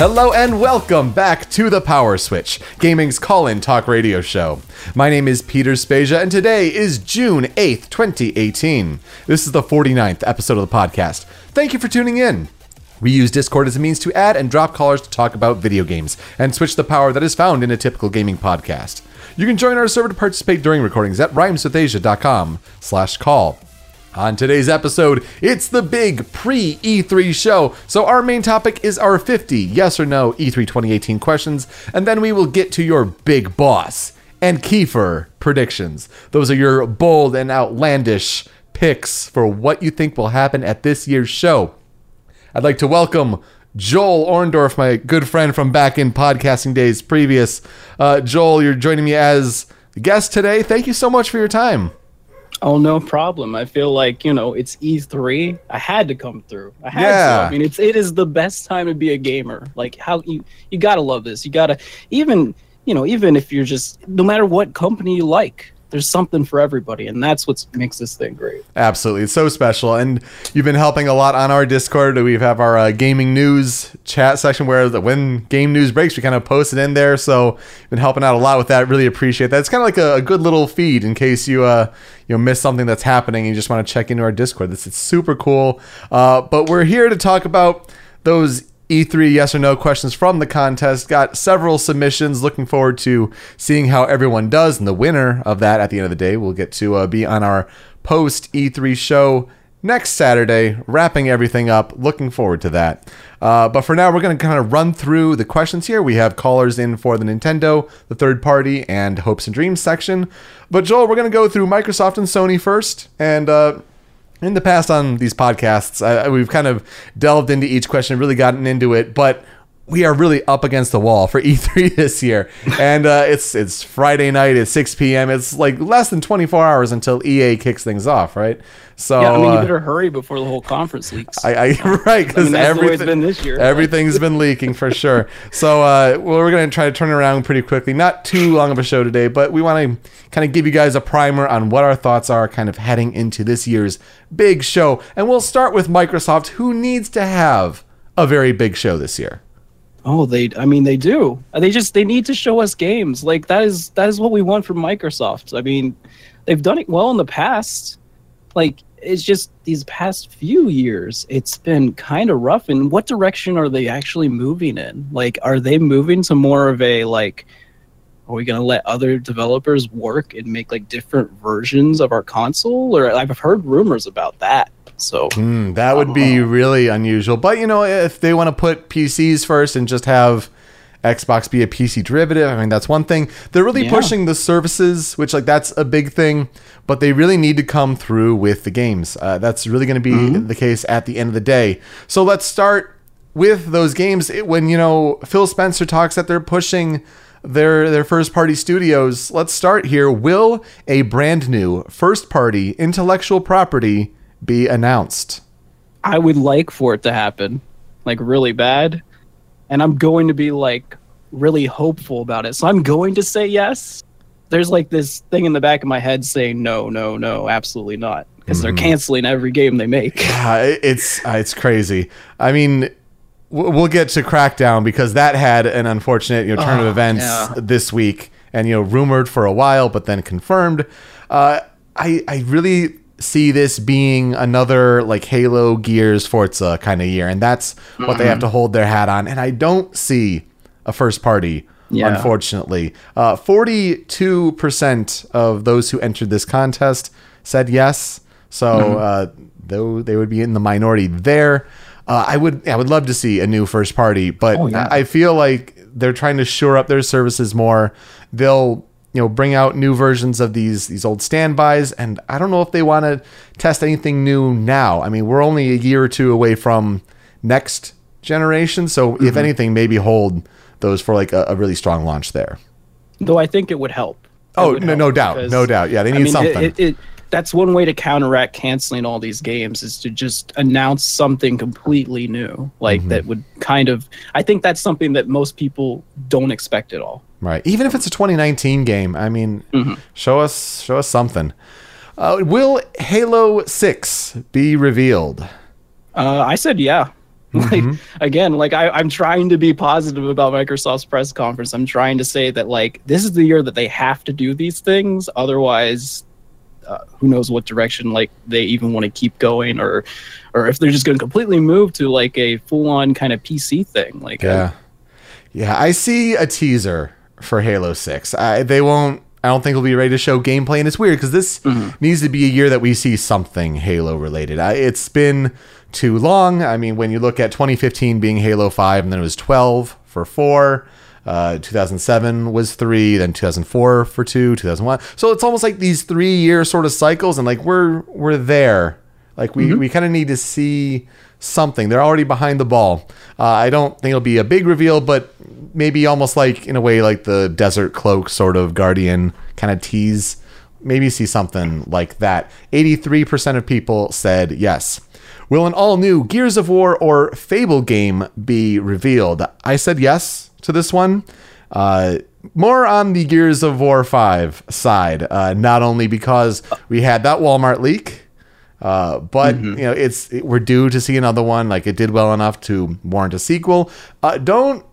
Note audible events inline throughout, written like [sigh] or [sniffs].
Hello and welcome back to the Power Switch, gaming's call-in talk radio show. My name is Peter Spezia and today is June 8th, 2018. This is the 49th episode of the podcast. Thank you for tuning in. We use Discord as a means to add and drop callers to talk about video games and switch the power that is found in a typical gaming podcast. You can join our server to participate during recordings at rhymeswithasia.com slash call. On today's episode, it's the big pre E3 show. So, our main topic is our 50 yes or no E3 2018 questions, and then we will get to your big boss and Kiefer predictions. Those are your bold and outlandish picks for what you think will happen at this year's show. I'd like to welcome Joel Orndorff, my good friend from back in podcasting days previous. Uh, Joel, you're joining me as guest today. Thank you so much for your time. Oh, no problem. I feel like, you know, it's E3. I had to come through. I had Yeah. to. I mean, it's it is the best time to be a gamer. Like how you you got to love this. You got to even, you know, even if you're just no matter what company you like, there's something for everybody, and that's what makes this thing great. Absolutely. It's so special. And you've been helping a lot on our Discord. We have our uh, gaming news chat section where the, when game news breaks, we kind of post it in there. So you've been helping out a lot with that. Really appreciate that. It's kind of like a, a good little feed in case you uh, you know, miss something that's happening and you just want to check into our Discord. This is super cool. Uh, but we're here to talk about those E3 yes or no questions from the contest. Got several submissions. Looking forward to seeing how everyone does. And the winner of that at the end of the day will get to uh, be on our post E3 show next Saturday, wrapping everything up. Looking forward to that. Uh, but for now, we're going to kind of run through the questions here. We have callers in for the Nintendo, the third party, and hopes and dreams section. But Joel, we're going to go through Microsoft and Sony first. And uh, in the past on these podcasts, I, we've kind of delved into each question, really gotten into it, but we are really up against the wall for [laughs] E3 this year, and uh, it's it's Friday night at 6 p.m. It's like less than 24 hours until EA kicks things off, right? So yeah, I mean, you uh, better hurry before the whole conference leaks. I, I [laughs] right because I mean, that's the way it's everything been this year. everything's been leaking for sure. So uh, well, we're gonna try to turn around pretty quickly. Not too long of a show today, but we want to kind of give you guys a primer on what our thoughts are, kind of heading into this year's big show. And we'll start with Microsoft, who needs to have a very big show this year. Oh, they. I mean, they do. They just they need to show us games. Like that is that is what we want from Microsoft. I mean, they've done it well in the past. Like it's just these past few years, it's been kind of rough. And what direction are they actually moving in? Like, are they moving to more of a like? Are we gonna let other developers work and make like different versions of our console? Or I've heard rumors about that. So Hmm, that would be really unusual. But you know, if they want to put PCs first and just have Xbox be a PC derivative, I mean that's one thing. They're really Yeah. pushing the services, which like that's a big thing. But they really need to come through with the games. Uh, that's really going to be the case at the end of the day. So let's start with those games. It- when you know Phil Spencer talks that they're pushing their their first party studios. Let's start here. Will a brand new first party intellectual property be announced? I would like for it to happen, like really bad, and I'm going to be like really hopeful about it. So I'm going to say yes. There's like this thing in the back of my head saying no, no, no, absolutely not, because they're canceling every game they make. It- it's uh, it's crazy. I mean, we'll get to Crackdown because that had an unfortunate you know turn of Oh, events yeah. this week, and you know rumored for a while, but then confirmed. Uh, I I really see this being another like Halo, Gears, Forza kind of year, and that's what they have Mm-hmm. to hold their hat on. And I don't see a first party. Yeah. Unfortunately, uh, forty-two percent of those who entered this contest said yes. So Mm-hmm. uh, though they would be in the minority there. Uh, I would I would love to see a new first party, but Oh, yeah. I feel like they're trying to shore up their services more. They'll you know bring out new versions of these these old standbys, and I don't know if they want to test anything new now. I mean, we're only a year or two away from next generation, so Mm-hmm. if anything, maybe hold those for like a, a really strong launch there. Though I think it would help. It Oh would no, help no doubt, because- no doubt. Yeah, they I need mean, it- something. It, it, that's one way to counteract canceling all these games is to just announce something completely new, like Mm-hmm. that would kind of. I think that's something that most people don't expect at all. Right. Even if it's a 2019 game, I mean, Mm-hmm. show us show us something. Uh, will Halo 6 be revealed? Uh, I said yeah. [laughs] Like again, like I, I'm trying to be positive about Microsoft's press conference. I'm trying to say that like this is the year that they have to do these things. Otherwise, uh, who knows what direction like they even want to keep going, or or if they're just going to completely move to like a full on kind of PC thing. Like Yeah. Yeah, I see a teaser for Halo 6. I, they won't I don't think we'll be ready to show gameplay and it's weird cuz this needs to be a year that we see something Halo related. I, it's been too long. I mean, when you look at 2015 being Halo 5 and then it was 12 for 4, uh, 2007 was 3, then 2004 for 2, 2001. So it's almost like these 3 year sort of cycles and like we're we're there. Like we, we kind of need to see something. They're already behind the ball. Uh, I don't think it'll be a big reveal, but maybe almost like in a way like the Desert Cloak sort of Guardian kind of tease. Maybe see something like that. 83% of people said yes. Will an all new Gears of War or Fable game be revealed? I said yes to this one. Uh, more on the Gears of War 5 side, uh, not only because we had that Walmart leak, uh, but you know, it's it- we're due to see another one. Like it did well enough to warrant a sequel. Uh, don't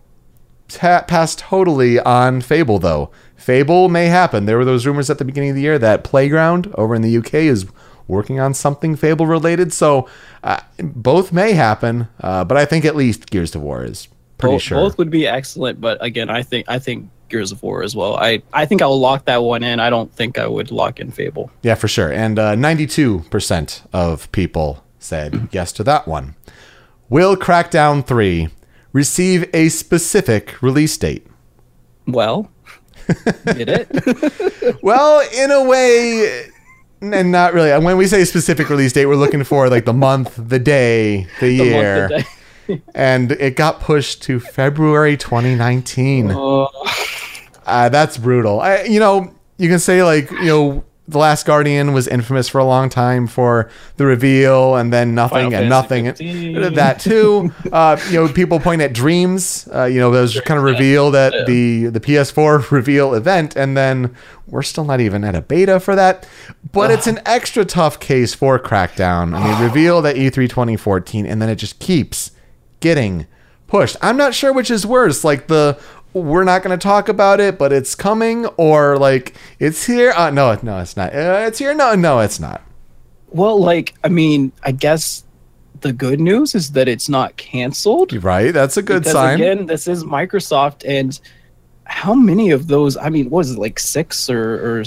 ta- pass totally on Fable though. Fable may happen. There were those rumors at the beginning of the year that Playground over in the UK is working on something Fable related. So uh, both may happen. Uh, but I think at least Gears of War is pretty both, sure. both would be excellent, but again, I think I think Gears of War as well. I I think I'll lock that one in. I don't think I would lock in Fable. Yeah, for sure. And uh, 92% of people said yes to that one. Will Crackdown 3 receive a specific release date? Well, did it? [laughs] Well, in a way, and not really. When we say specific release date, we're looking for like the month, the day, the, The month, the year. day. And it got pushed to February 2019. Oh, Uh, that's brutal. I, you know, you can say like, you know, The Last Guardian was infamous for a long time for the reveal and then nothing Final and nothing. Fantasy 15. That too. Uh, you know, people point at Dreams. Uh, you know, those kind of revealed at the the PS4 [laughs] reveal event, and then we're still not even at a beta for that. But it's an extra tough case for Crackdown. I mean, reveal at E E3 2014, and then it just keeps getting pushed. I'm not sure which is worse, like the we're not going to talk about it, but it's coming, or like it's here. Uh, no, no, it's not. Uh, it's here. No, no, it's not. well, like I mean, I guess the good news is that it's not canceled. Right? That's a good because sign. again, this is Microsoft, and how many of those? I mean, was it like six or, or, or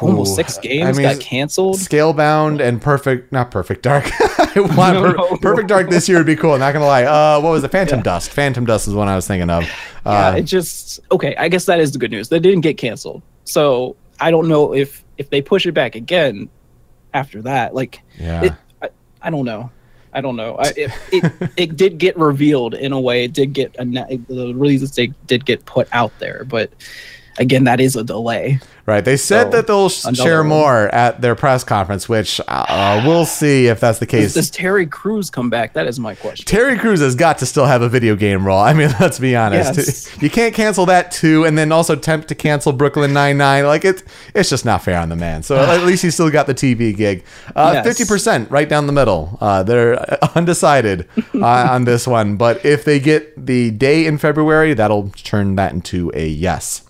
almost six I games mean, got canceled? Scalebound and perfect, not perfect dark. [laughs] I [laughs] want No, per- perfect dark this year would be cool. Not gonna lie. Uh, what was it? Phantom Dust. Phantom Dust is one I was thinking of. yeah, Uh, it just okay. I guess that is the good news. They didn't get canceled, so I don't know if if they push it back again after that. Like, yeah. it, I, I don't know. I don't know. I, [laughs] it, it it did get revealed in a way. It did get a the release date did get put out there, but again, that is a delay. Right. They said So, that they'll share one. more at their press conference, which uh, we'll [sighs] see if that's the case. does Terry Crews come back? That is my question. Terry Crews has got to still have a video game role. I mean, [laughs] let's be honest. Yes. [laughs] You can't cancel that too, and then also attempt to cancel Brooklyn Nine Nine. Like it's it's just not fair on the man. So at [sighs] least he's still got the TV gig. Yes. Fifty percent right down the middle. Uh, they're [laughs] undecided uh, on this one, but if they get the day in February, that'll turn that into a yes.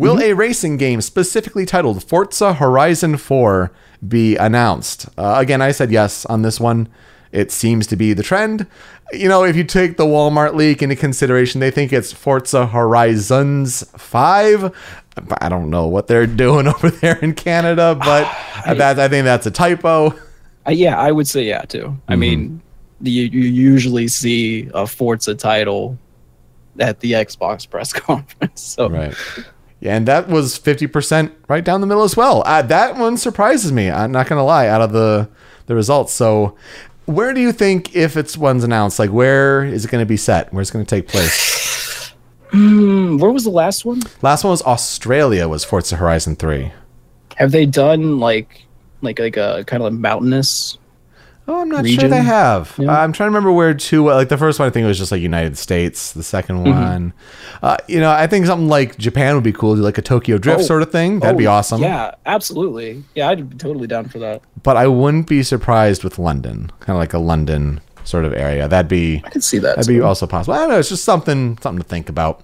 Will a racing game specifically titled Forza Horizon 4 be announced? Uh, again, I said yes on this one. It seems to be the trend. You know, if you take the Walmart leak into consideration, they think it's Forza Horizons 5. I don't know what they're [laughs] doing over there in Canada, [sighs] but that, I think that's a typo. Uh, yeah, I would say yeah too. Mm-hmm. I mean, the, you usually see a Forza title at the Xbox press [laughs] conference. So Right. Yeah, and that was 50% right down the middle as well. Uh, that one surprises me. I'm not going to lie, out of the, the results. So, where do you think, if it's one's announced, like where is it going to be set? Where's it going to take place? Hmm, where was the last one? Last one was Australia, was Forza Horizon 3. Have they done like like like a kind of a mountainous? Oh, I'm not sure Region? they have. Yeah. Uh, I'm trying to remember where two. Like the first one, I think it was just like United States. The second Mm-hmm. one, uh, you know, I think something like Japan would be cool, do like a Tokyo Drift Oh. sort of thing. That'd be Oh, awesome. Yeah, absolutely. Yeah, I'd be totally down for that. but I wouldn't be surprised with London, kind of like a London sort of area. That'd be I can see that. that'd be also possible. I don't know. It's just something something to think about.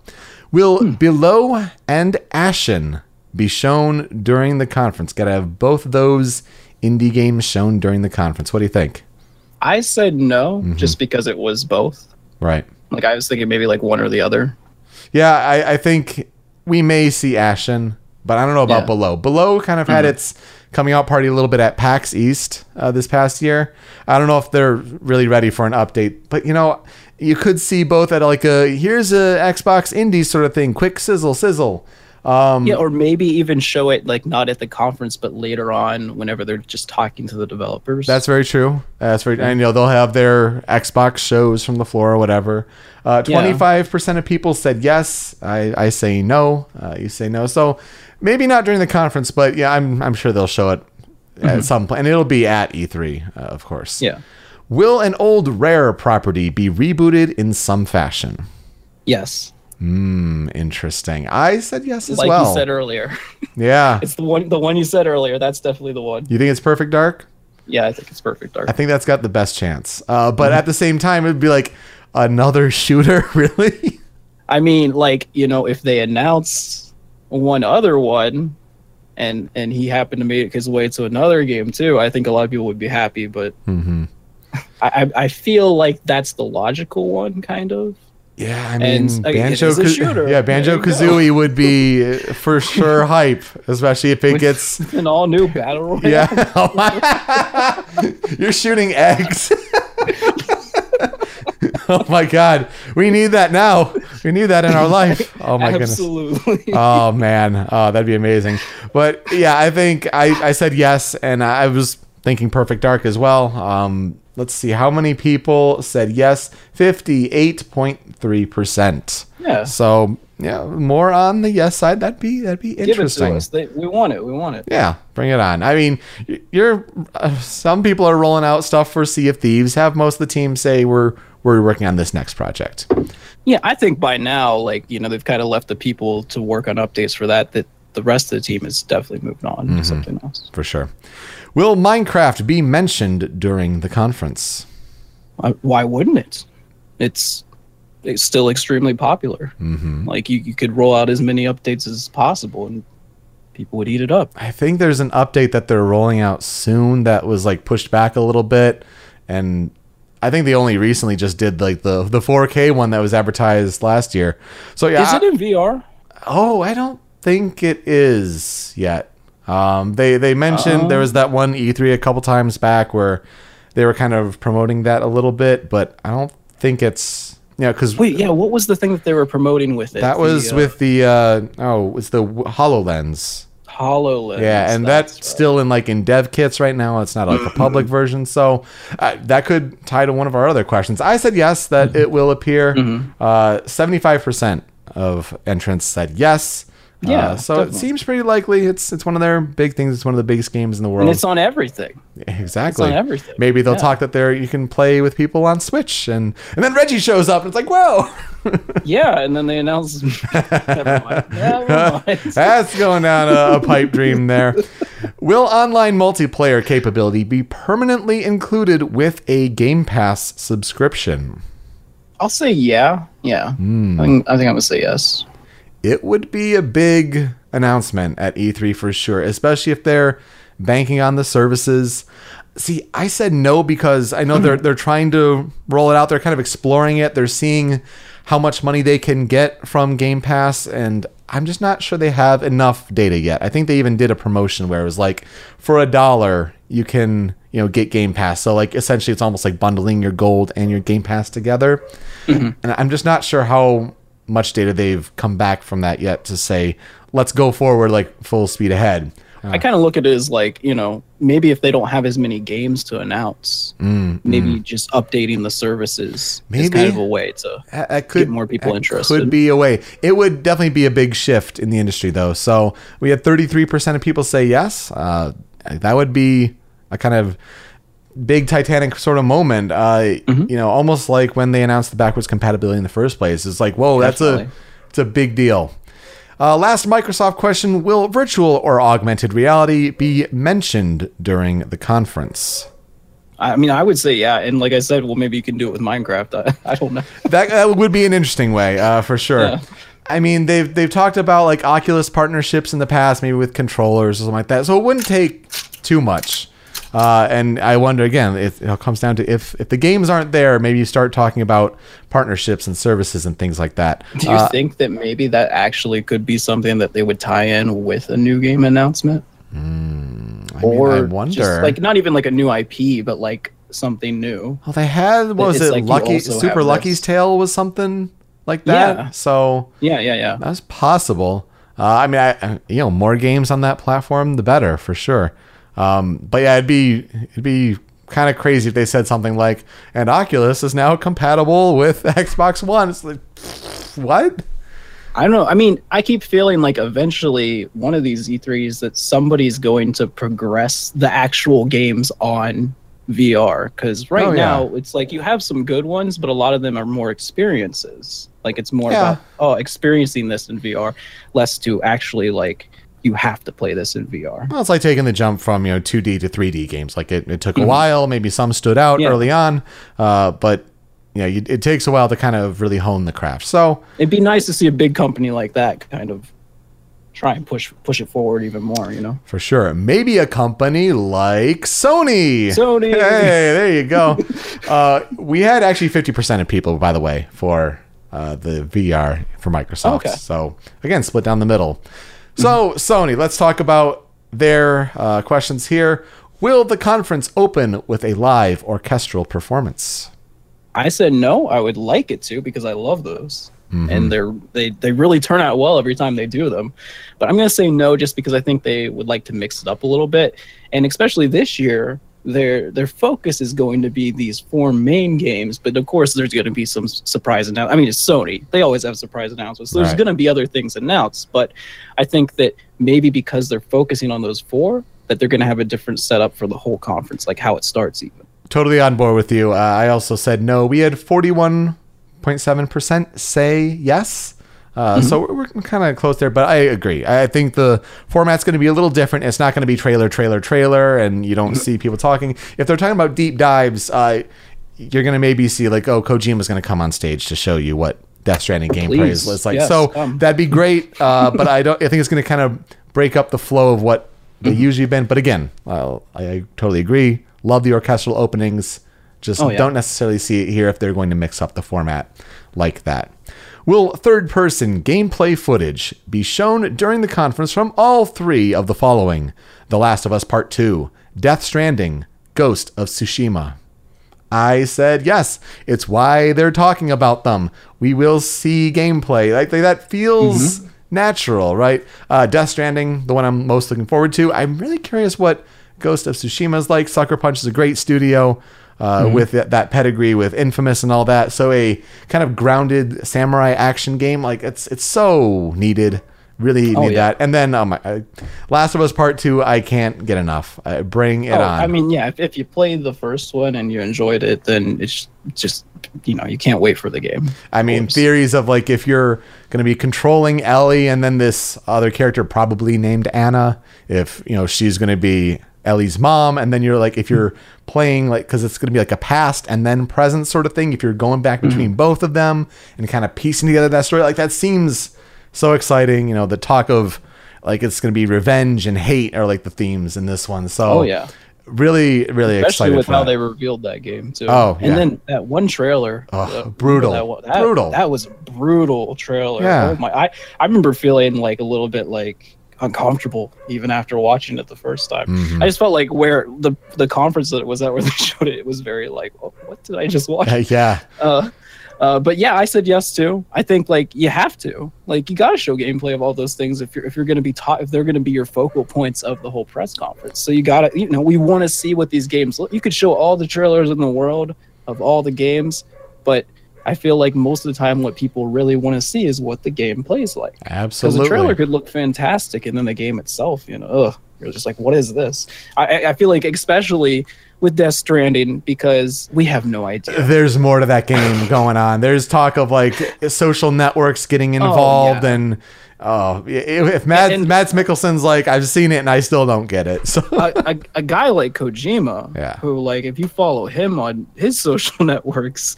Will Hmm. Below and Ashen be shown during the conference? Got to have both of those indie games shown during the conference. What do you think? I said no, Mm-hmm. just because it was both. Right. Like I was thinking maybe like one or the other. Yeah, I, I think we may see Ashen, but I don't know about Yeah. Mm-hmm. Below. Below kind of had its coming out party a little bit at PAX East uh, this past year. I don't know if they're really ready for an update, but you know, you could see both at like a here's a Xbox indie sort of thing, quick sizzle sizzle. Um, Yeah, or maybe even show it like not at the conference, but later on whenever they're just talking to the developers. That's very true. That's very, and you know they'll have their Xbox shows from the floor or whatever. Twenty five percent of people said yes. I, I say no. Uh, you say no. So maybe not during the conference, but yeah, I'm I'm sure they'll show it at some point, and it'll be at E3, uh, of course. Mm-hmm. yeah. Will an old rare property be rebooted in some fashion? Yes. Hmm, interesting. I said yes as like well. you said earlier. [laughs] yeah. it's the one the one you said earlier. That's definitely the one. You think it's Perfect Dark? Yeah, I think it's perfect dark. I think that's got the best chance. Uh, but at the same time, it'd be like another [laughs] shooter, [laughs] really. I mean, like, you know, if they announce one other one and and he happened to make his way to another game too, I think a lot of people would be happy, but mm-hmm. I, I I feel like that's the logical one, kind of. Yeah, I And, mean, uh, Banjo, a Kaz- yeah, Banjo Kazooie would be uh, for [laughs] sure hype, especially if it gets. [laughs] An all new battle [laughs] royale. Yeah, you're shooting eggs. oh my god, we need that now. We need that in our life. Oh my goodness. Absolutely. Oh man, oh that'd be amazing. But yeah, I think I, I said yes, and I was thinking Perfect Dark as well. Um, let's see how many people said yes. Fifty-eight point three percent. yeah. So yeah, more on the yes side. That'd be that'd be Give it to interesting. us. They, we want it. We want it. Yeah, bring it on. I mean, you're uh, some people are rolling out stuff for Sea of Thieves. Have most of the team say we're we're working on this next project. Yeah, I think by now, like you know, they've kind of left the people to work on updates for that. That the rest of the team is definitely moved on Mm-hmm. to something else. For sure. Will Minecraft be mentioned during the conference? Why, wouldn't it? It's it's still extremely popular. Mm-hmm. Like you, you could roll out as many updates as possible, and people would eat it up. I think there's an update that they're rolling out soon that was like pushed back a little bit, and I think they only recently just did like the the 4K one that was advertised last year. So yeah, Is it in VR? Oh, I don't think it is yet. Um, they they mentioned there was that one E3 a couple times back where they were kind of promoting that a little bit, but I don't think it's yeah because Wait, yeah. What was the thing that they were promoting with it? that was The, uh, with the uh, oh it's the Hololens. Hololens. Yeah, and that's, still in like in dev kits right now. It's not like a public [clears throat] version, so uh, that could tie to one of our other questions. I said yes that it will appear. Mm-hmm. Seventy five percent of entrants said yes. Yeah, Uh, so definitely. it seems pretty likely. It's it's one of their big things. It's one of the biggest games in the world. and it's on everything. [laughs] exactly. on everything. Maybe they'll Yeah. talk that there you can play with people on Switch, and and then Reggie shows up, and it's like, whoa. [laughs] Yeah, and then they announce. [laughs] Never mind. Never mind. That's going down a, a pipe dream there. Will online multiplayer capability be permanently included with a Game Pass subscription? I'll say yeah. Yeah. Hmm. I, think, I think I'm gonna say yes. It would be a big announcement at E3 for sure, especially if they're banking on the services. See, I said no because I know they're [laughs] they're trying to roll it out. They're kind of exploring it. They're seeing how much money they can get from Game Pass, and I'm just not sure they have enough data yet. I think they even did a promotion where it was like for a dollar you can you know get Game Pass. So like essentially it's almost like bundling your gold and your Game Pass together. Mm-hmm. And I'm just not sure how much data they've come back from that yet to say let's go forward like full speed ahead. I kind of look at it as like you know maybe if they don't have as many games to announce, maybe just updating the services is Mm, Maybe. kind of a way to. That, that could more people that interested. Could be a way. It would definitely be a big shift in the industry, though. So we had 33% of people say yes. Uh, that would be a kind of big Titanic sort of moment. Uh, Mm-hmm. You know, almost like when they announced the backwards compatibility in the first place. It's like, whoa, that's a it's a big deal. Uh, last Microsoft question: Will virtual or augmented reality be mentioned during the conference? I mean, I would say yeah, and like I said, well, maybe you can do it with Minecraft. [laughs] I, I don't know. That, that would be an interesting way, uh, for sure. Yeah. I mean, they've they've talked about like Oculus partnerships in the past, maybe with controllers or something like that. So it wouldn't take too much. Uh, and I wonder again, it, it comes down to if if the games aren't there, maybe you start talking about partnerships and services and things like that. Do you Uh, think that maybe that actually could be something that they would tie in with a new game announcement, I mean, or I wonder. just like not even like a new IP, but like something new? well, they had what was It's it? like Lucky Super Lucky's Tale was something like that. Yeah. So Yeah, yeah, yeah. That's possible. Uh, I mean, I- you know, more games on that platform, the better for sure. Um, but yeah, it'd be it'd be kind of crazy if they said something like, "And Oculus is now compatible with [laughs] Xbox One." It's like, [sniffs] what? I don't know. I mean, I keep feeling like eventually one of these E3s that somebody's going to progress the actual games on VR because right Oh, yeah. now it's like you have some good ones, but a lot of them are more experiences. Like it's more Yeah. about oh experiencing this in VR, less to actually like you have to play this in VR. Well, it's like taking the jump from you know 2D to 3D games. Like it, it took a Mhm. while. Maybe some stood out Yeah. early on, uh, but you know, you, it takes a while to kind of really hone the craft. So It'd be nice to see a big company like that kind of try and push push it forward even more. You know, for sure, maybe a company like Sony. Sony. Hey, there you go. [laughs] uh, we had actually 50% of people, by the way, for uh, the VR for Microsoft. Okay. So, again, split down the middle. So, Sony, let's talk about their uh, questions here. Will the conference open with a live orchestral performance? I said no. I would like it to because I love those, Mm-hmm. and they're they they really turn out well every time they do them. But I'm gonna say no just because I think they would like to mix it up a little bit, and especially this year. Their their focus is going to be these four main games, but of course there's going to be some surprise announcements. I mean, it's Sony; they always have surprise announcements. So there's Right. going to be other things announced, but I think that maybe because they're focusing on those four, that they're going to have a different setup for the whole conference, like how it starts even. Totally on board with you. Uh, I also said no. We had 41.7% say yes. Uh, So we're, we're kind of close there, but I agree. I think the format's going to be a little different. It's not going to be trailer, trailer, trailer, and you don't see people talking. If they're talking about deep dives, uh, you're going to maybe see like, oh, Kojima's going to come on stage to show you what Death Stranding gameplay is. Like Yes, so come. that'd be great, uh, [laughs] but I don't. I think it's going to kind of break up the flow of what they Mm-hmm. usually been. But again, well, I, I totally agree. Love the orchestral openings. Just Oh, yeah. don't necessarily see it here if they're going to mix up the format like that. Will third person gameplay footage be shown during the conference from all three of the following The Last of Us Part 2, Death Stranding, Ghost of Tsushima? I said yes. It's why they're talking about them. We will see gameplay. Like, that feels natural, right? Uh, Death Stranding, the one I'm most looking forward to. I'm really curious what Ghost of Tsushima is like. Sucker Punch is a great studio uh, with that, that pedigree, with Infamous and all that. So a kind of grounded samurai action game, like it's it's so needed. Really Oh, need yeah. that. And then um, I, Last of Us Part Two, I can't get enough. Uh, bring it Oh, on. I mean, yeah, if, if you played the first one and you enjoyed it, then it's just, you know, you can't wait for the game. I mean, course. theories of like if you're going to be controlling Ellie and then this other character probably named Anna, if you know she's going to be Ellie's mom, and then you're like if you're playing like because it's going to be like a past and then present sort of thing. If you're going back between Mm-hmm. both of them and kind of piecing together that story, like that seems so exciting. You know, the talk of like it's going to be revenge and hate are like the themes in this one. So Oh, yeah. really, really Especially excited with how that. they revealed that game, too. Oh, And yeah. then that one trailer. Oh, remember brutal. That, one- that, Brutal. That was a brutal trailer. Yeah. Oh, my. I, I remember feeling like a little bit like uncomfortable even after watching it the first time. Mhm. I just felt like where the the conference that it was at where [laughs] they showed it, it was very like, oh, what did I just watch? Uh, yeah. Uh, uh, but yeah, I said yes too. I think like you have to, like you got to show gameplay of all those things if you're if you're going to be taught if they're going to be your focal points of the whole press conference. So you got to, you know, we want to see what these games. look You could show all the trailers in the world of all the games, but I feel like most of the time, what people really want to see is what the game plays like. Absolutely, because the trailer could look fantastic, and then the game itself, you know, ugh, you're just like, what is this? I, I- feel like, especially with Death Stranding because we have no idea. There's more to that game [laughs] going on. There's talk of like social networks getting oh, involved yeah. and oh, if if Mads, And- Mads Mikkelsen's like I've seen it and I still don't get it. [laughs] So a, a, a guy like Kojima, Yeah. who like if you follow him on his [laughs] social networks,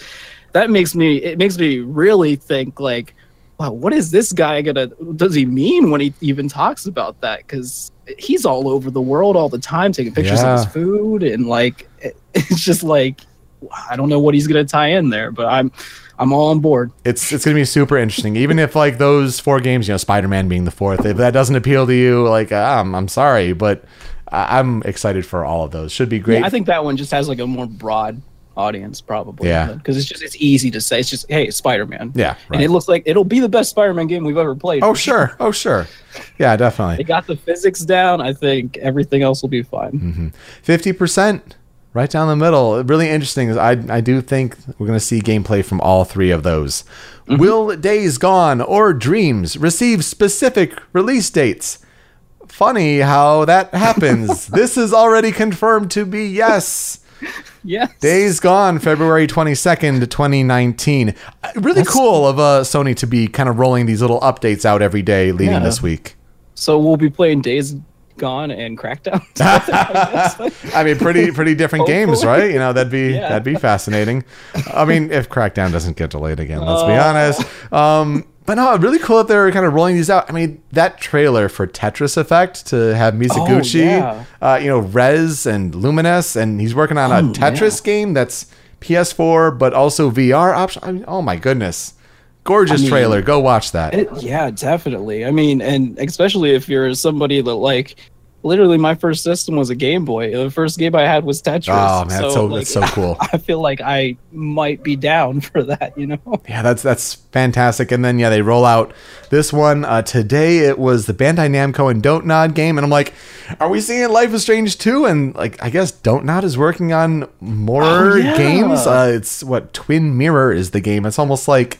that makes me it makes me really think like, wow, what is this guy gonna? Does he mean when he even talks about that? Because he's all over the world all the time, taking pictures Yeah. of his food and like it, [laughs] it's just like I don't know what he's gonna tie in there, but I'm I'm all on board. it's it's gonna be super interesting. Even if like those four games, you know, Spider Man being the fourth, if that doesn't appeal to you, like um, I'm sorry, but I'm excited for all of those. Should be great. Yeah, I think that one just has like a more broad audience probably. Yeah. because it's just it's easy to say. It's just hey, Spider Man. yeah. and it looks like it'll be the best Spider-Man game we've ever played. Oh sure. Oh sure. Yeah, definitely. They got the physics down. I think everything else will be fine. Mm-hmm. Fifty percent, right down the middle. Really interesting. I I do think we're gonna see gameplay from all three of those. Will Days Gone or Dreams receive specific release dates? Funny how that happens. [laughs] this is already confirmed to be yes. Yes. Days Gone, February 22nd, 2019. Uh, Really cool of uh, Sony to be kind of rolling these little updates out every day leading Yeah. this week. So we'll be playing Days Gone and Crackdown. [laughs] I. [laughs] I mean, pretty pretty different games, right? You know, that'd be Yeah. that'd be fascinating. I mean, if Crackdown doesn't get delayed again, let's be Oh. honest. Um, but no, really cool that they're kind of rolling these out. I mean, that trailer for Tetris Effect to have Mizuguchi, Oh, yeah. uh, you know, Rez and Lumines, and he's working on a Oh, Tetris game that's PS4 but also VR option. I mean, oh my goodness, gorgeous I mean, trailer. Go watch that. It- yeah, definitely. I mean, and especially if you're somebody that like, literally, my first system was a Game Boy. The first game I had was Tetris. oh man, that's so like, that's so cool. [laughs] I feel like I might be down [laughs] for that. You know. Yeah, that's that's fantastic. And then yeah, they roll out this one uh, today. It was the Bandai Namco and Don't Nod game, and I'm like, are we seeing Life is Strange 2? And like, I guess Don't Nod is working on more Oh, yeah. games. Uh, it's what Twin Mirror is the game. It's almost like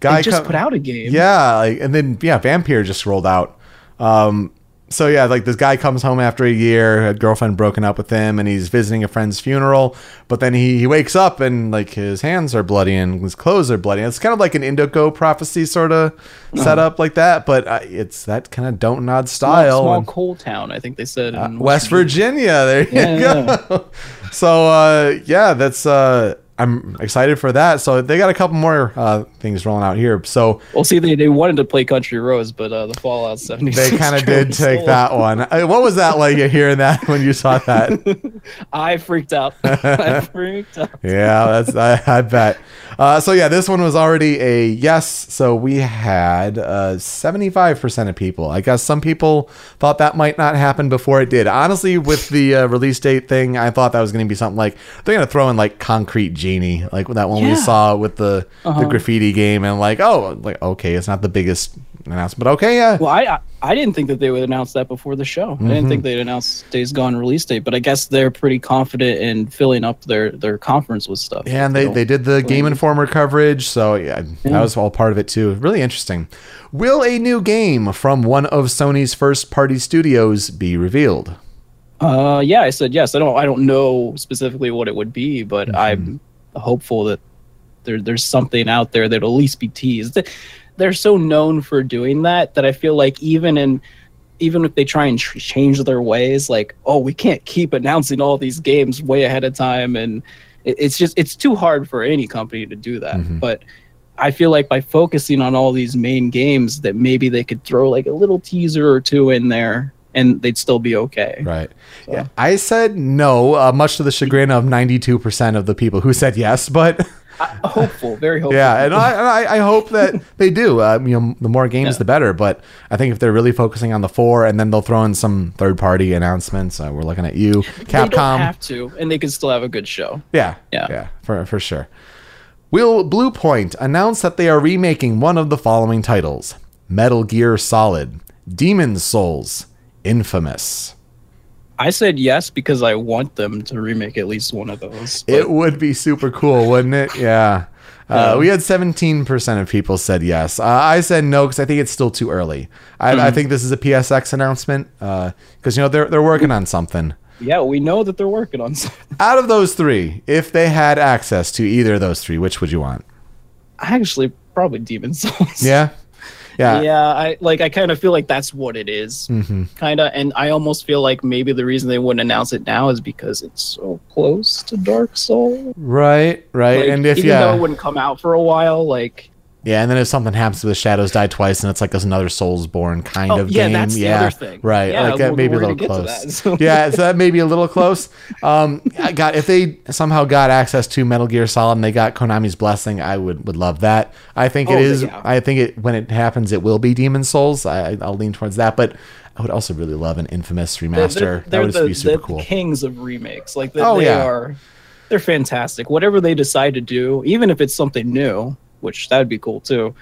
guy They just put out a game. yeah, like, and then yeah, Vampire just rolled out. Um, so yeah, like this guy comes home after a year, a girlfriend broken up with him, and he's visiting a friend's funeral. But then he, he wakes up and like his hands are bloody and his clothes are bloody. It's kind of like an Indigo prophecy sort of setup like that, but uh, it's that kind of don't nod Small, style. small and- coal town, I think they said. uh, West Virginia. There you Yeah, go. [laughs] so uh, yeah, that's uh, I'm excited for that. So they got a couple more uh, things rolling out here. So we'll see, they, they wanted to play Country Roads, but uh, the Fallout 76. they kind of [laughs] did take solo. that one. Uh, What was that like You hearing that when you saw that? [laughs] I freaked out. [laughs] I freaked out. yeah, that's I, I bet. Uh, so yeah, this one was already a yes. So we had uh, 75% of people. I guess some people thought that might not happen before it did. Honestly, with the uh, release date thing, I thought that was going to be something like they're going to throw in like Concrete Like that one we saw with the the Uh-huh. graffiti game, and like oh, like okay, it's not the biggest announcement, but okay, yeah. Well, I, I I didn't think that they would announce that before the show. I Mm-hmm. didn't think they'd announce Days Gone release date, but I guess they're pretty confident in filling up their their conference with stuff. Yeah, and they, they did the Game Informer coverage, so yeah, that was all part of it too. Really interesting. Will a new game from one of Sony's first party studios be revealed? Uh, yeah, I said yes. I don't I don't know specifically what it would be, but Mm-hmm. I'm hopeful that there there's something out there that'll at least be teased. They're so known for doing that that I feel like even in even if they try and tr- change their ways, like oh we can't keep announcing all these games way ahead of time, and it, it's just it's too hard for any company to do that. Mhm. But I feel like by focusing on all these main games, that maybe they could throw like a little teaser or two in there, and they'd still be okay. Right. So- Yeah, I said no, uh, much to the chagrin of 92% of the people who said yes, but I- hopeful, very [laughs] hopeful. yeah, and I, and I, I hope that [laughs] they do. Uh, you know, the more games, Yeah. the better. But I think if they're really focusing on the four, and then they'll throw in some third-party announcements, uh, we're looking at you, They don't Capcom. have to, and they can still have a good show. Yeah, Yeah. yeah, for for sure. Will Bluepoint announce that they are remaking one of the following titles: Metal Gear Solid, Demon's Souls, Infamous? I said yes because I want them to remake at least one of those. but- It would be super cool, wouldn't it? Yeah. Uh, we had 17% of people said yes. Uh, I said no because I think it's still too early. I, Mm-hmm. I think this is a PSX announcement because you know they're they're working on something. Yeah, we know that they're working on something. [laughs] Out of those three, if they had access to either of those three, which would you want? Actually, probably Demon Souls. Yeah, yeah, Yeah, I like. I kind of feel like that's what it is, hmm kind of. And I almost feel like maybe the reason they wouldn't announce it now is because it's so close to Dark Souls. Right, right. Like, and if even yeah, though it wouldn't come out for a while, like yeah, and then if something happens with Shadows Die Twice, and it's like there's another Soulsborne kind Oh, of yeah, game. that's the yeah, other thing. right. Yeah, like that may be a little to close. that, so- [laughs] [laughs] yeah, so that may be a little close. Um, I got if they somehow got access to Metal Gear Solid and they got Konami's blessing, I would would love that. I think it Oh, is. yeah. I think it when it happens, it will be Demon Souls. I, I'll lean towards that, but I would also really love an Infamous remaster. they're, that they're would the, be super the cool. kings of remakes. Like they, Oh, they yeah. are, they're fantastic. Whatever they decide to do, even if it's something new, which that would be cool too,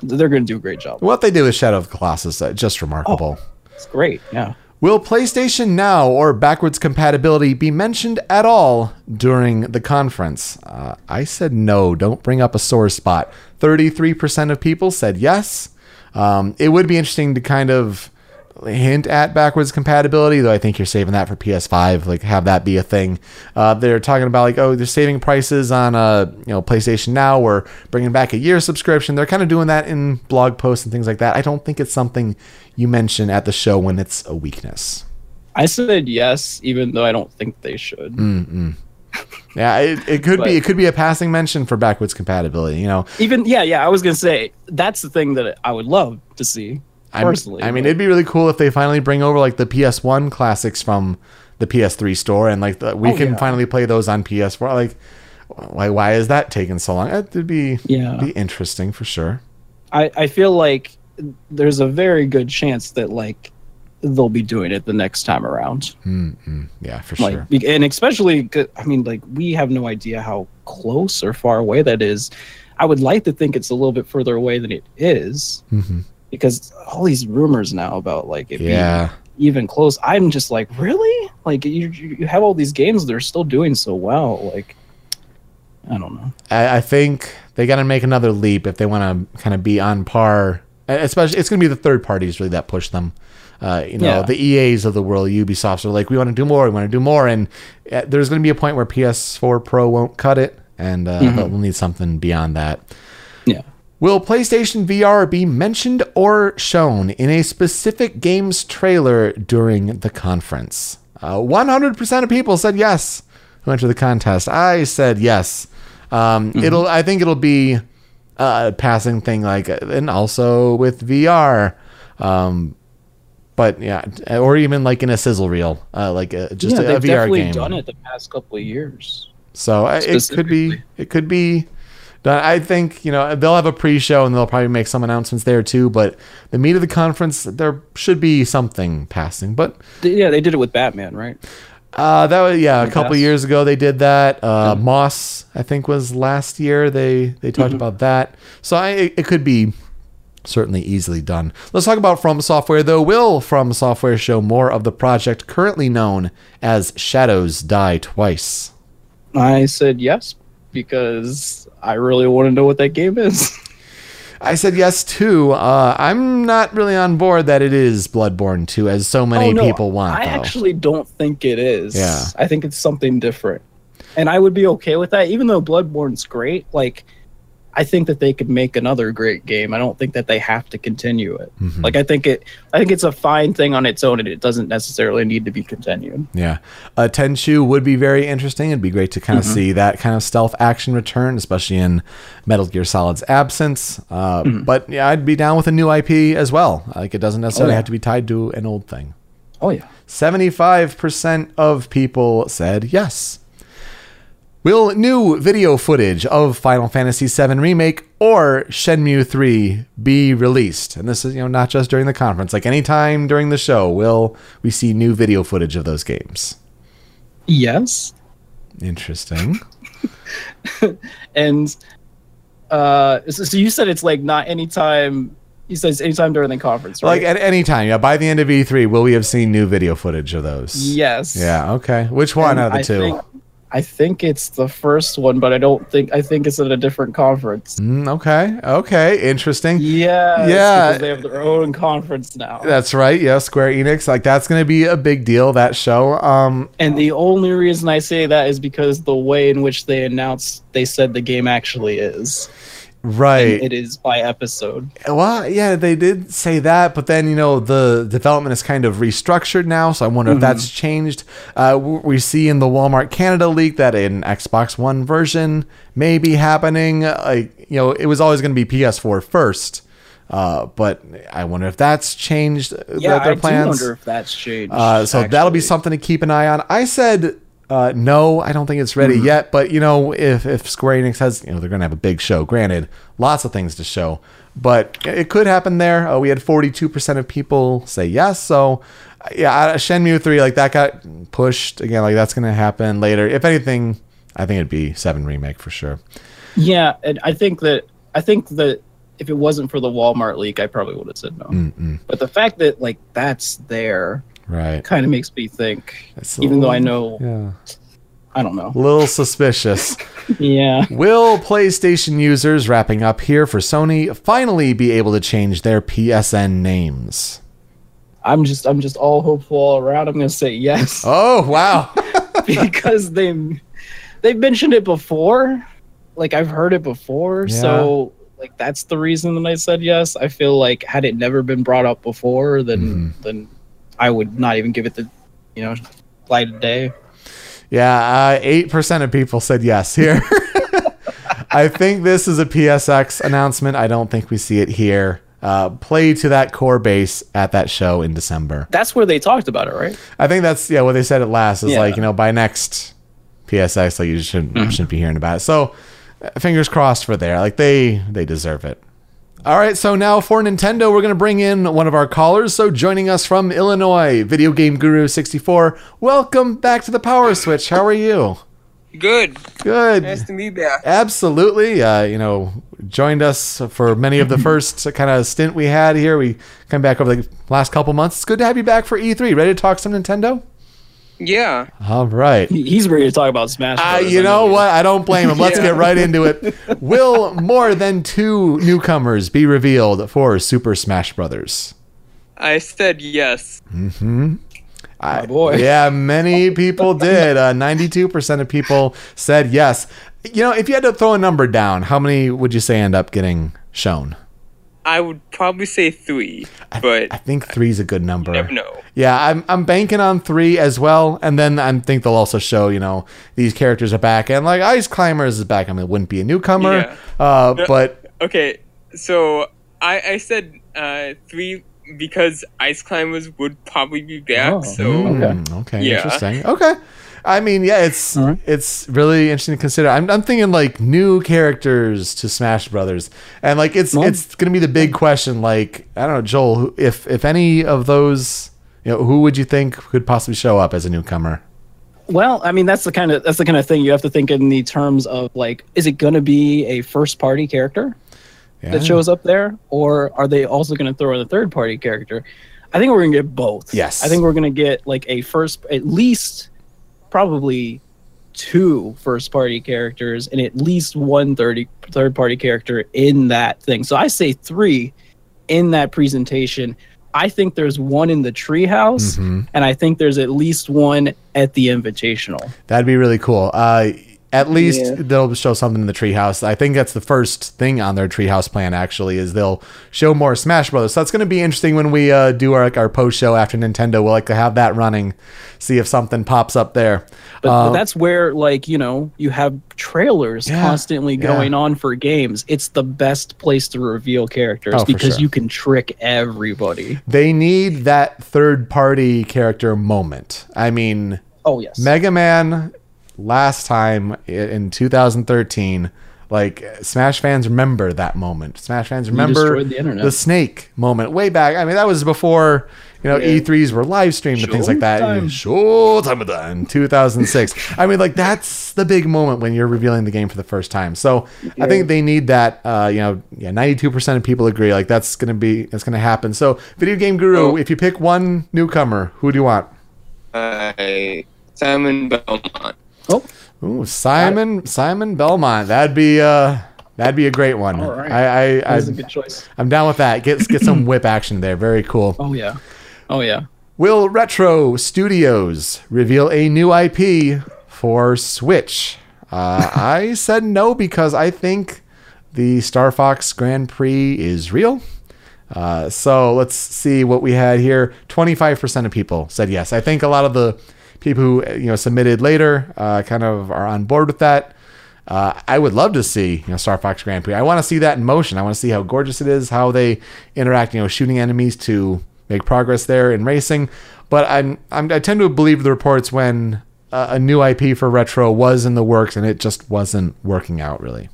they're going to do a great job. What they do with Shadow of the Colossus, uh, just remarkable. It's great. Yeah. Will PlayStation Now or backwards compatibility be mentioned at all during the conference? Uh, I said no. Don't bring up a sore spot. 33% of people said yes. Um, it would be interesting to kind of hint at backwards compatibility, though I think you're saving that for PS5. Like have that be a thing. Uh, they're talking about like oh they're saving prices on uh you know PlayStation Now or bringing back a year subscription. They're kind of doing that in blog posts and things like that. I don't think it's something you mention at the show when it's a weakness. I said yes, even though I don't think they should. Mm. [laughs] Yeah, it, it could But- be it could be a passing mention for backwards compatibility. You know, Even yeah, yeah. I was gonna say that's the thing that I would love to see I'm- personally. I mean, but- it'd be really cool if they finally bring over like the PS1 classics from the PS3 store, and like the, we Oh, can yeah. finally play those on PS4. Like, why why is that taking so long? It'd be Yeah. be interesting for sure. I I feel like there's a very good chance that like they'll be doing it the next time around. Mm-mm. Yeah, for like sure. and especially, i mean like we have no idea how close or far away that is i would like to think it's a little bit further away than it is hmm because all these rumors now about like it Yeah, even close i'm just like really like you you have all these games that are still doing so well like i don't know I, I think they got to make another leap if they want to kind of be on par. Especially, it's going to be the third parties really that push them. Uh, you know, Yeah. the EAs of the world, Ubisofts are like, we want to do more, we want to do more, and uh, there's going to be a point where PS4 Pro won't cut it, and uh, Mhm. they'll need something beyond that. Yeah Will PlayStation VR be mentioned or shown in a specific game's trailer during the conference? Uh, 100% of people said yes who entered the contest. I said yes. Um, It'll. I think it'll be a passing thing, like, and also with VR. Um, but yeah, or even like in a sizzle reel, uh, like a, just yeah, a, a they've VR definitely game. done it the past couple of years So it could be it could be done. I think you know they'll have a pre-show and they'll probably make some announcements there too. But the meat of the conference, there should be something passing. But yeah they did it with batman right uh, that was yeah, a couple past. years ago they did that. Uh, Moss, I think, was last year. They they talked Mm-hmm. about that. So I, it could be certainly easily done. Let's talk about From Software though. Will From Software show more of the project currently known as Shadows Die Twice? i said yes because i really want to know what that game is I said yes too. Uh, I'm not really on board that it is Bloodborne 2, as so many Oh, no, people want. I though. actually don't think it is. Yeah. I think it's something different. And I would be okay with that, even though Bloodborne's great. Like, I think that they could make another great game. I don't think that they have to continue it. Mhm. Like, I think it, I think it's a fine thing on its own, and it doesn't necessarily need to be continued. yeah, uh, Tenchu would be very interesting. It'd be great to kind of see that kind of stealth action return, especially in Metal Gear Solid's absence. Uh, But yeah, I'd be down with a new IP as well. Like it doesn't necessarily yeah. have to be tied to an old thing. Oh yeah. 75% of people said yes. Will new video footage of Final Fantasy VII Remake or Shenmue 3 be released? And this is, you know, not just during the conference, like anytime during the show, will we see new video footage of those games? Yes. Interesting. [laughs] And uh, so, so you said it's like not anytime. You said it's anytime during the conference, right? like at any time, yeah, by the end of E3, will we have seen new video footage of those? yes. Yeah, okay. Which one And out of the I two? I think it's the first one, but I don't think I think it's at a different conference. Mm, okay. Okay. Interesting. Yeah, Yeah. they have their own conference now. That's right. Yeah, Square Enix. Like that's going to be a big deal. That show. Um. And the only reason I say that is because the way in which they announced, they said the game actually is. Right. It is by episode. Well, yeah, they did say that, but then you know the development is kind of restructured now, so I wonder if that's changed. Uh, we see in the Walmart Canada leak that an Xbox One version may be happening. Uh, Like you know, it was always going to be PS4 first, uh, but I wonder if that's changed. uh, Yeah, their I plans. do wonder if that's changed. Uh, so that'll be something to keep an eye on. I said uh, no, I don't think it's ready Mm-hmm. yet. But you know, if if Square Enix has, you know, they're going to have a big show. Granted, lots of things to show, but it could happen there. Uh, we had forty two percent of people say yes. So uh, yeah, uh, Shenmue three like that got pushed again. Like that's going to happen later. If anything, I think it'd be seven remake for sure. Yeah, and I think that I think that if it wasn't for the Walmart leak, I probably would have said no. Mm-mm. But the fact that like that's there Right. kind of makes me think. It's even though I know, Yeah. I don't know. A little suspicious. [laughs] Yeah, Will PlayStation users wrapping up here for Sony finally be able to change their PSN names? I'm just I'm just all hopeful all around. I'm gonna say yes [laughs] Oh, wow. [laughs] because they they've mentioned it before. Like I've heard it before, so like that's the reason that I said yes. I feel like had it never been brought up before, then Mm-hmm. then I would not even give it the you know light of day. yeah, uh, 8% of people said yes here. [laughs] I think this is a PSX announcement. I don't think we see it here. Uh, play to that core base at that show in December. That's where they talked about it, right? I think that's yeah what they said at last is Yeah. like you know by next PSX like you shouldn't shouldn't be hearing about it. So uh, fingers crossed for there. Like they they deserve it. All right, so now for Nintendo, we're going to bring in one of our callers. So joining us from Illinois, Video Game Guru 64. Welcome back to the PowerSwitch. How are you? Good. Good. Nice to be back. Absolutely. Uh, you know, joined us for many of the [laughs] first kind of stint we had here. We come back over the last couple months. It's good to have you back for E3. Ready to talk some Nintendo? Yeah. All right. He- He's ready to talk about Smash. Uh, Bros. you I know what? I don't blame him. Let's Yeah. get right into it. [laughs] Will more than two newcomers be revealed for Super Smash Brothers? I said yes. Mm-hmm. I, boy. Yeah, many people did. Uh, 92% of people said yes. You know, if you had to throw a number down, how many would you say end up getting shown? I would probably say three, but I think three is a good number. you never know. Yeah, I'm I'm banking on three as well, and then I think they'll also show you know these characters are back, and like Ice Climbers is back. I mean, it wouldn't be a newcomer, Yeah. uh, No. but Okay, so I I said uh, three because Ice Climbers would probably be back. Oh. So Mm, okay, Yeah. interesting. Okay, I mean, yeah, it's All right. it's really interesting to consider. I'm, I'm thinking like new characters to Smash Brothers, and like it's Well- it's gonna be the big question. Like I don't know, Joel, if if any of those, you know, who would you think could possibly show up as a newcomer? Well, I mean, that's the kind of that's the kind of thing you have to think in the terms of like, is it going to be a first party character Yeah. that shows up there, or are they also going to throw in a third party character? I think we're going to get both. Yes. I think we're going to get like a first, at least, probably two first party characters and at least one third third party character in that thing. So I say three in that presentation. I think there's one in the treehouse, Mhm. and I think there's at least one at the invitational. That'd be really cool. Uh, at least Yeah. they'll show something in the treehouse. I think that's the first thing on their treehouse plan. Actually, is they'll show more Smash Brothers. So that's going to be interesting when we uh, do our like, our post show after Nintendo. We'll like to have that running, see if something pops up there. But, Um, but that's where, like, you know, you have trailers Yeah, constantly yeah. going on for games. It's the best place to reveal characters Oh, because sure. you can trick everybody. they need that third party character moment. I mean, Oh yes, Mega Man last time in 2013 like smash fans remember that moment. Smash fans remember destroyed the snake moment way back. I mean that was before you know Yeah. e3s were live streamed and things like that. Showtime. time of that in 2006 i mean like that's the big moment when you're revealing the game for the first time. So i think they need that uh you know yeah 92% of people agree like that's gonna be that's gonna happen. So video game guru Oh. if you pick one newcomer who do you want? Uh, Simon Belmont. Oh, Ooh, Simon Simon Belmont. That'd be uh that'd be a great one. All right. I I, I That's a good choice. I'm down with that. Get get some whip action there. Very cool. Oh yeah. Oh yeah. Will Retro Studios reveal a new IP for Switch? Uh, I said no because I think the Star Fox Grand Prix is real. Uh, so let's see what we had here. 25% of people said yes. I think a lot of the people who you know submitted later uh, kind of are on board with that. Uh, I would love to see you know Star Fox Grand Prix. I want to see that in motion. I want to see how gorgeous it is, how they interact. You know, shooting enemies to make progress there in racing. But I'm, I'm I tend to believe the reports when uh, a new IP for retro was in the works and it just wasn't working out really.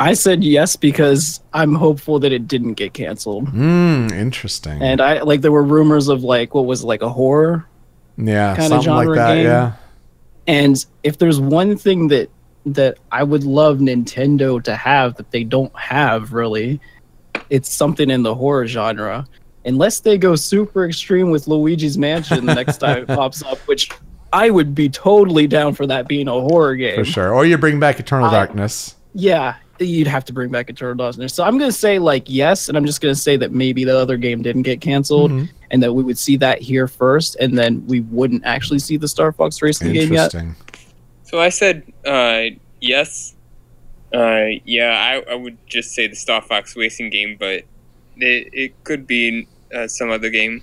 I said yes because I'm hopeful that it didn't get canceled. Hmm, interesting. And I like there were rumors of like what was it, like a horror yeah, something like genre that. game. Yeah. And if there's one thing that that I would love Nintendo to have that they don't have really, it's something in the horror genre. Unless they go super extreme with Luigi's Mansion the next time it [laughs] pops up, which I would be totally down for that being a horror game. For sure. Or you bring back Eternal I- Darkness. Yeah, you'd have to bring back Eternal Darkness. So I'm gonna say like yes, and I'm just gonna say that maybe the other game didn't get canceled, Mhm. and that we would see that here first, and then we wouldn't actually see the Star Fox Racing game yet. Interesting. So I said uh, yes. Uh, yeah, I, I would just say the Star Fox racing game, but it, it could be uh, some other game.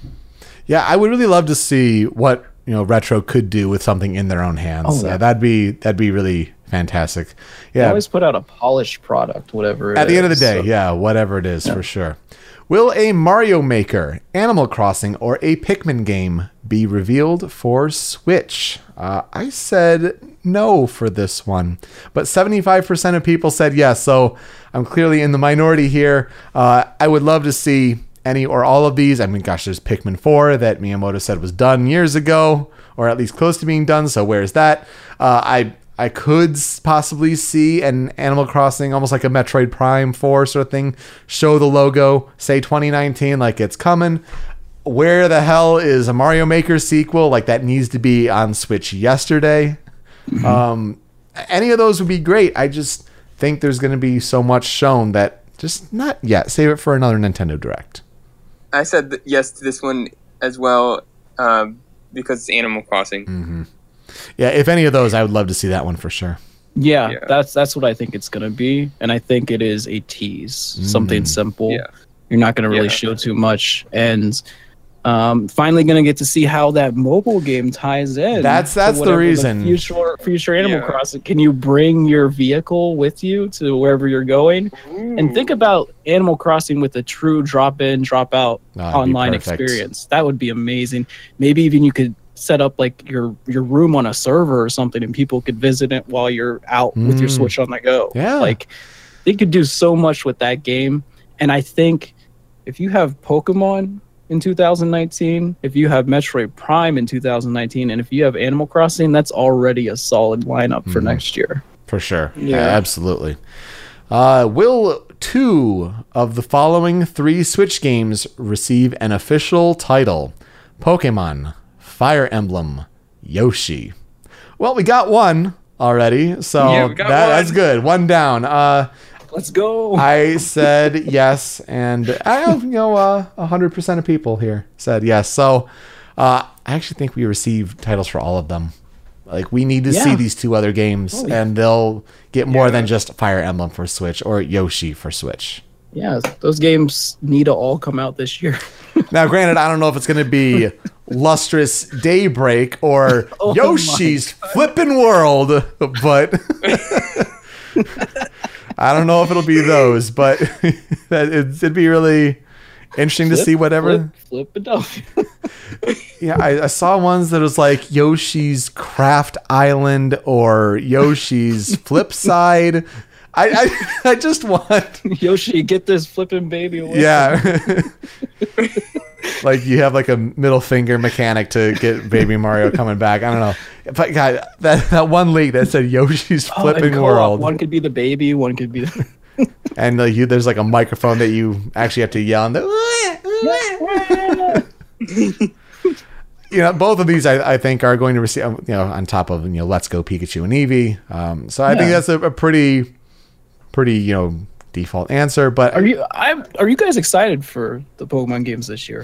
Yeah, I would really love to see what you know retro could do with something in their own hands. Oh, yeah. uh, that'd be that'd be really fantastic. They Yeah, always put out a polished product, whatever. it at the end of the day, so- yeah, whatever it is for sure. Will a Mario Maker, Animal Crossing, or a Pikmin game be revealed for Switch? Uh, I said no for this one, but 75% of people said yes. So I'm clearly in the minority here. Uh, I would love to see any or all of these. I mean, gosh, there's Pikmin 4 that Miyamoto said was done years ago, or at least close to being done. So where's that? Uh, I I could possibly see an Animal Crossing, almost like a Metroid Prime 4 sort of thing, show the logo, say 2019, like it's coming. Where the hell is a Mario Maker sequel? Like that needs to be on Switch yesterday. Um, any of those would be great. I just think there's going to be so much shown that just not yet. Save it for another Nintendo Direct. I said yes to this one as well um, because it's Animal Crossing. Yeah, if any of those, I would love to see that one for sure. Yeah, Yeah. that's that's what I think it's gonna be, and I think it is a tease, something simple. Yeah. You're not gonna really Yeah. show too much, and um, finally gonna get to see how that mobile game ties in. That's- that's the whatever reason. future future Animal Yeah. Crossing. Can you bring your vehicle with you to wherever you're going? And think about Animal Crossing with a true drop in, drop out That'd online experience. That would be amazing. Maybe even you could set up like your your room on a server or something and people could visit it while you're out with your Mm. Switch on the go. Yeah. Like they could do so much with that game. And I think if you have Pokemon in 2019, if you have Metroid Prime in 2019, and if you have Animal Crossing, that's already a solid lineup for Mhm. next year. For sure. Yeah, Yeah. absolutely. Uh, will two of the following three Switch games receive an official title? Pokemon, Fire Emblem, Yoshi. Well, we got one already, so Yeah, that- that's good. One down. Uh, Let's go. I said yes, and I have you know uh, hundred percent of people here said yes. So uh, I actually think we received titles for all of them. Like we need to see these two other games, Oh, yeah. and they'll get more Yeah. than just Fire Emblem for Switch or Yoshi for Switch. yeah, those games need to all come out this year. Now, granted, I don't know if it's going to be [laughs] Lustrous Daybreak or [laughs] Oh Yoshi's Flippin' World, but I don't know if it'll be those. But [laughs] it'd be really interesting to see whatever. Flip, flip it up. [laughs] Yeah, I, I saw ones that was like Yoshi's Craft Island or Yoshi's Flip Side. I, I [laughs] I just want [laughs] Yoshi, get this flipping baby away. yeah. [laughs] like you have like a middle finger mechanic to get Baby Mario coming back. I don't know. But God, that that one leak that said Yoshi's Oh, Flipping co-op. World, One could be the baby, one could be the. and like you, there's like a microphone that you actually have to yell. And you know, both of these I, I think are going to receive, you know, on top of you know, Let's Go Pikachu and Eevee. Um, so I think that's a, a pretty, pretty you know default answer. But Are you? I'm. Are you guys excited for the Pokemon games this year?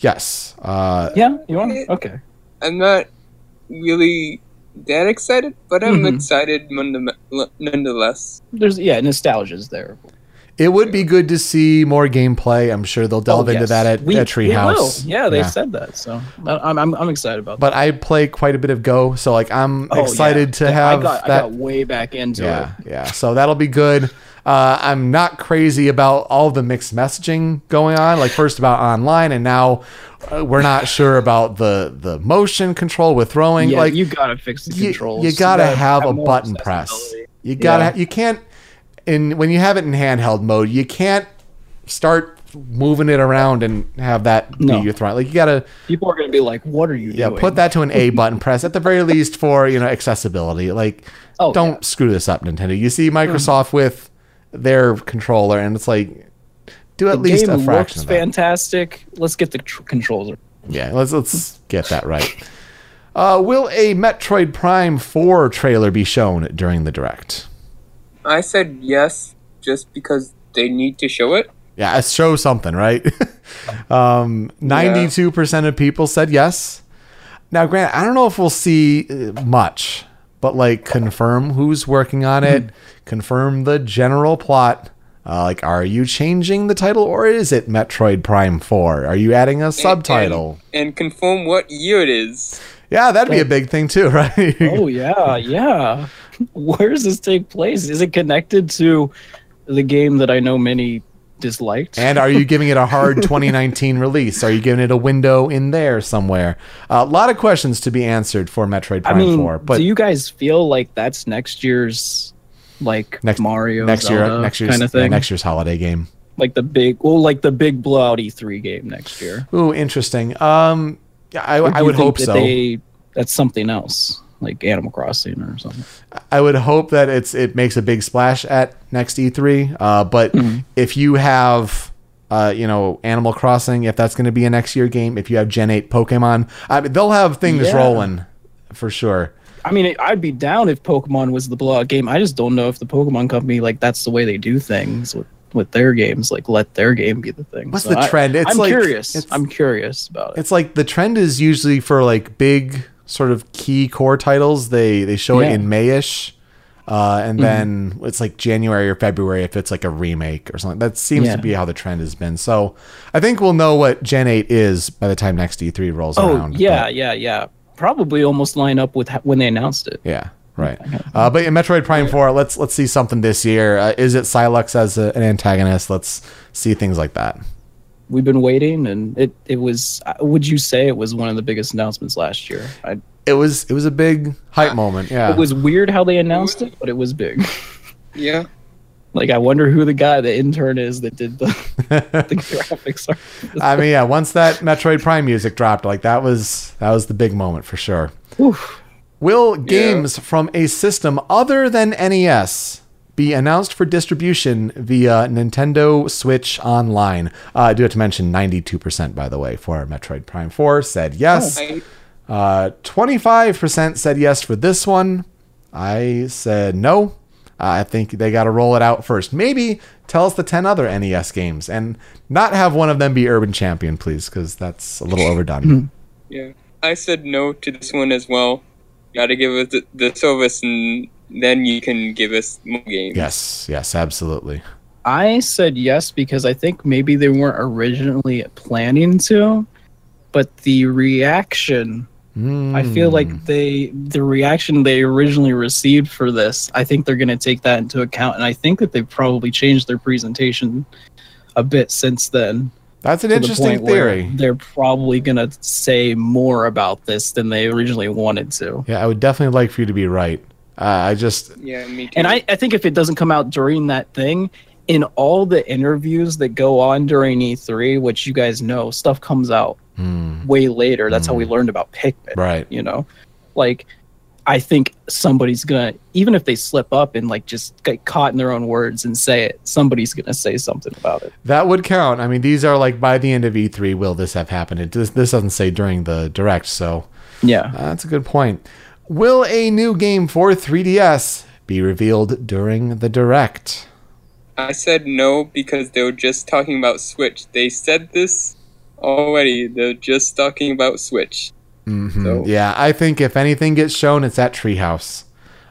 yes, uh, Yeah, you are. Okay. I'm not really that excited, but I'm Mhm. excited nonetheless. There's yeah, nostalgia's there. It would be good to see more gameplay. I'm sure they'll delve Oh, into that at, We- at. Treehouse. Yeah, they said that, so I'm I'm, I'm excited about. That. But I play quite a bit of Go, so like I'm. Oh, excited yeah. to have I got, I that. got way back into yeah, it. yeah. So that'll be good. Uh, I'm not crazy about all the mixed messaging going on. Like first about online, and now uh, we're not sure about the the motion control with throwing. Yeah, like you gotta fix the you, controls. you gotta have a button press. You gotta. Yeah. You can't. In when you have it in handheld mode, you can't start moving it around and have that No. be your throw. Like you gotta. People are gonna be like, "What are you Yeah, doing?" Yeah, put that to an A button press at the very least for you know accessibility. Like, Oh, don't yeah. Screw this up, Nintendo. You see Microsoft with their controller, and it's like, do at The least game a fraction looks of that. fantastic. Let's get the tr- controller. Yeah, let's let's get that right. Uh, will a Metroid Prime Four trailer be shown during the direct? I said yes just because they need to show it. Yeah, show something, right? [laughs] um, Ninety-two percent of people said yes. Now, Grant, I don't know if we'll see uh, much, but like confirm who's working on it, confirm the general plot. Uh, like, are you changing the title or is it Metroid Prime Four? Are you adding a subtitle? And, and confirm what year it is. yeah, that'd be a big thing too, [laughs] right? Oh yeah, yeah. [laughs] Where does this take place? Is it connected to the game that I know many disliked? And are you [laughs] giving it a hard 2019 release? Are you giving it a window in there somewhere? a lot of questions to be answered for Metroid I Prime mean, 4. But do you guys feel like that's next year's like Next- Mario next year, next year's kind of yeah, thing? next year's holiday game. like the big, well, like the big blowout E3 game next year. Ooh, interesting. Um, I, I would hope that so. They, that's something else, like Animal Crossing or something. I would hope that it's it makes a big splash at next E3. Uh, but Mm-hmm. if you have, uh, you know, Animal Crossing, if that's going to be a next year game, if you have Gen 8 Pokemon, I mean, they'll have things Yeah. rolling for sure. I mean, I'd be down if Pokemon was the blowout game. I just don't know if the Pokemon company like that's the way they do things with with their games. Like, let their game be the thing. What's So the I- trend? It's I'm like- curious. I'm curious about it. It's like the trend is usually for like big sort of key core titles. They they show it in Mayish. Uh, and Mm-hmm. then it's like January or February if it's like a remake or something. That seems Yeah. to be how the trend has been. So I think we'll know what Gen 8 is by the time next E3 rolls Oh around. yeah, But- yeah, yeah. Probably almost line up with ha- when they announced it. yeah, right. Uh, but in Metroid Prime 4, let's let's see something this year. Uh, is it Sylux as a, an antagonist? Let's see things like that. We've been waiting, and it it was. uh, Would you say it was one of the biggest announcements last year? I, It was it was a big hype moment. Yeah. It was weird how they announced it, but it was big. [laughs] Yeah. like, I wonder who the guy, the intern, is that did the [laughs] the graphics. Are. I mean, yeah. Once that Metroid Prime music dropped, like that was that was the big moment for sure. Oof. Will games from a system other than NES be announced for distribution via Nintendo Switch Online? Uh, I do have to mention 92%, by the way, for Metroid Prime 4 said yes. I, Uh, 25% said yes for this one. I said no. Uh, I think they got to roll it out first. Maybe tell us the 10 other NES games and not have one of them be Urban Champion, please, because that's a little overdone. yeah. I said no to this one as well. Gotta give us the, the service and then you can give us more games. yes, yes, absolutely. I said yes because I think maybe they weren't originally planning to, but the reaction. I feel Hmm. like they the reaction they originally received for this. I think they're going to take that into account, and I think that they've probably changed their presentation a bit since then. That's an to the interesting theory. They're probably going to say more about this than they originally wanted to. Yeah, I would definitely like for you to be right. Uh, I just, Yeah, me too. And I, I think if it doesn't come out during that thing, in all the interviews that go on during E3, which you guys know, stuff comes out hmm, way later. That's how we learned about Pikmin. right. You know, like I think somebody's gonna, even if they slip up and like just get caught in their own words and say it, somebody's gonna say something about it. That would count. I mean, these are like by the end of E3, will this have happened? It, this, this doesn't say during the direct, so Yeah. uh, that's a good point. Will a new game for 3DS be revealed during the direct? I said no because they were just talking about Switch. They said this already. They're just talking about Switch. Mhm. So- Yeah, I think if anything gets shown, it's at Treehouse.